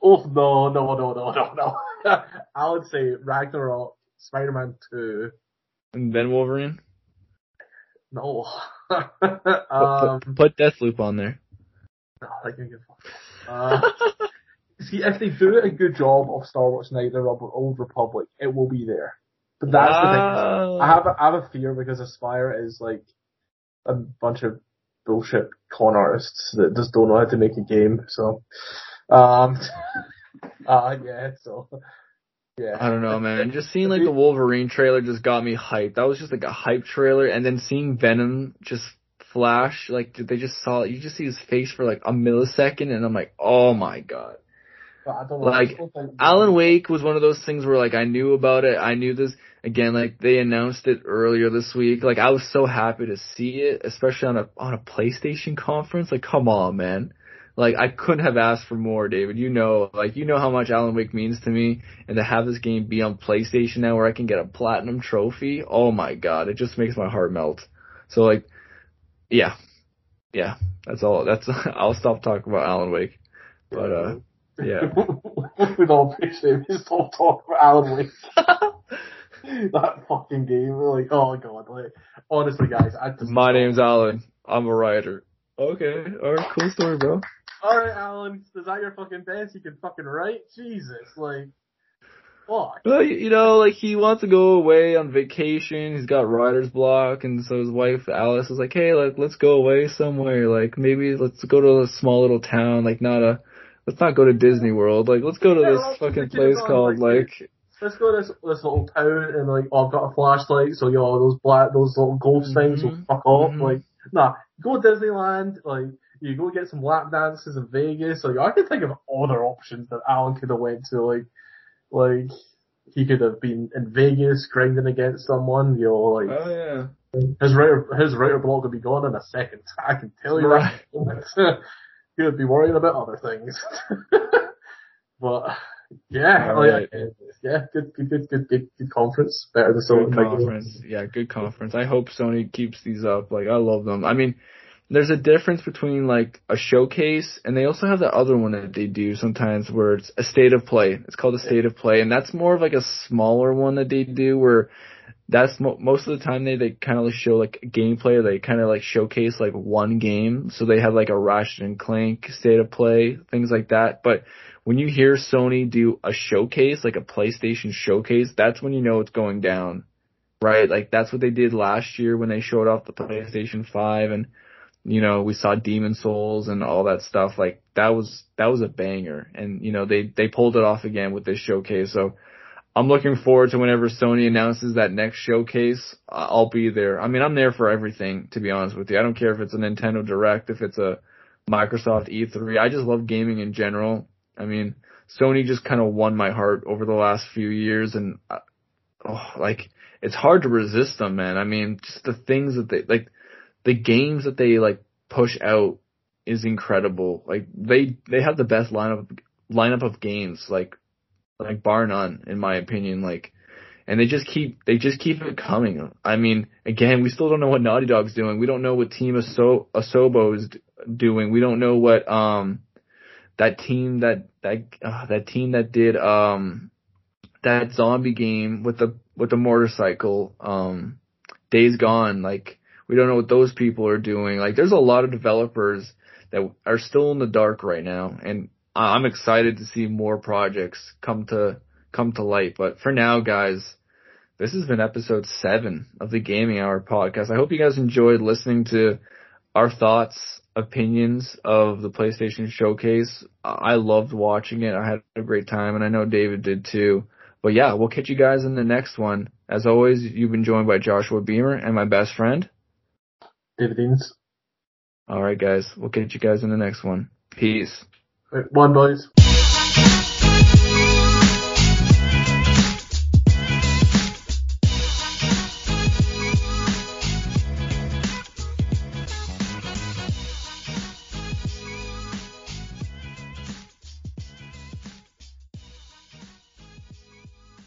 Oof. No, no, no, no, no, no. I would say Ragnarok, Spider-Man 2. And then Wolverine? No. Put- um, put, put Deathloop on there. no, like, can fuck. Uh, See, if they do a good job of Star Wars Knight the Old Republic, it will be there. But that's wow. the thing. I have a, I have a fear because Aspyr is like a bunch of bullshit con artists that just don't know how to make a game. So, um, uh, yeah, so. Yeah. I don't know, man. Just seeing like the Wolverine trailer just got me hyped. That was just like a hype trailer, and then seeing Venom just flash, like did they just saw it? you just see his face for like a millisecond, and I'm like, oh my god. Like Alan Wake was one of those things where like I knew about it. I knew this again. Like they announced it earlier this week. Like I was so happy to see it, especially on a on a PlayStation conference. Like come on, man. Like I couldn't have asked for more, David. You know, like you know how much Alan Wake means to me, and to have this game be on PlayStation now, where I can get a platinum trophy. Oh my god, it just makes my heart melt. So like, yeah, yeah, that's all. That's I'll stop talking about Alan Wake, but uh. Yeah. we don't appreciate me stop talking about Alan Wake. that fucking game. Like, oh god, like, honestly guys, I just My name's Alan. I'm a writer. Okay, alright, cool story, bro. Alright, Alan, is that your fucking best you can fucking write? Jesus, like, fuck. Well, you know, like, he wants to go away on vacation, he's got writer's block, and so his wife, Alice, is like, hey, like, let's go away somewhere, like, maybe let's go to a small little town, like, not a, let's not go to Disney World. Like, let's go to yeah, this fucking place called like, like. Let's go to this, this little town and like, oh, I've got a flashlight, so you know those black, those little ghost mm-hmm. things will fuck off. Mm-hmm. Like, nah, go to Disneyland. Like, you go get some lap dances in Vegas. Like, I can think of other options that Alan could have went to. Like, like he could have been in Vegas grinding against someone. You know, like. Oh yeah. His writer, his writer block would be gone in a second. I can tell you right. that. he would be worrying about other things. but yeah, oh, yeah, yeah, good, good, good, good, good, good conference. Better than Sony. Good conference. Yeah, good conference. I hope Sony keeps these up. Like, I love them. I mean, there's a difference between like a showcase and they also have that other one that they do sometimes where it's a state of play. It's called a state of play and that's more of like a smaller one that they do where that's mo- most of the time they, they kind of like show like gameplay. They kind of like showcase like one game. So they have like a Ratchet and Clank state of play, things like that. But when you hear Sony do a showcase, like a PlayStation showcase, that's when you know it's going down, right? Like that's what they did last year when they showed off the PlayStation 5 and, you know, we saw Demon Souls and all that stuff. Like that was, that was a banger. And, you know, they, they pulled it off again with this showcase. So, I'm looking forward to whenever Sony announces that next showcase. I'll be there. I mean, I'm there for everything, to be honest with you. I don't care if it's a Nintendo Direct, if it's a Microsoft E3. I just love gaming in general. I mean, Sony just kind of won my heart over the last few years and, uh, oh, like, it's hard to resist them, man. I mean, just the things that they, like, the games that they, like, push out is incredible. Like, they, they have the best lineup, lineup of games. Like, like bar none, in my opinion. Like, and they just keep they just keep it coming. I mean, again, we still don't know what Naughty Dog's doing. We don't know what Team Aso- Asobo is doing. We don't know what um that team that that uh, that team that did um that zombie game with the with the motorcycle um Days Gone. Like, we don't know what those people are doing. Like, there's a lot of developers that are still in the dark right now, and I'm excited to see more projects come to come to light. But for now, guys, this has been episode seven of the Gaming Hour podcast. I hope you guys enjoyed listening to our thoughts, opinions of the PlayStation Showcase. I loved watching it. I had a great time, and I know David did too. But yeah, we'll catch you guys in the next one. As always, you've been joined by Joshua Beamer and my best friend, David Deans. All right, guys, we'll catch you guys in the next one. Peace. One, boys.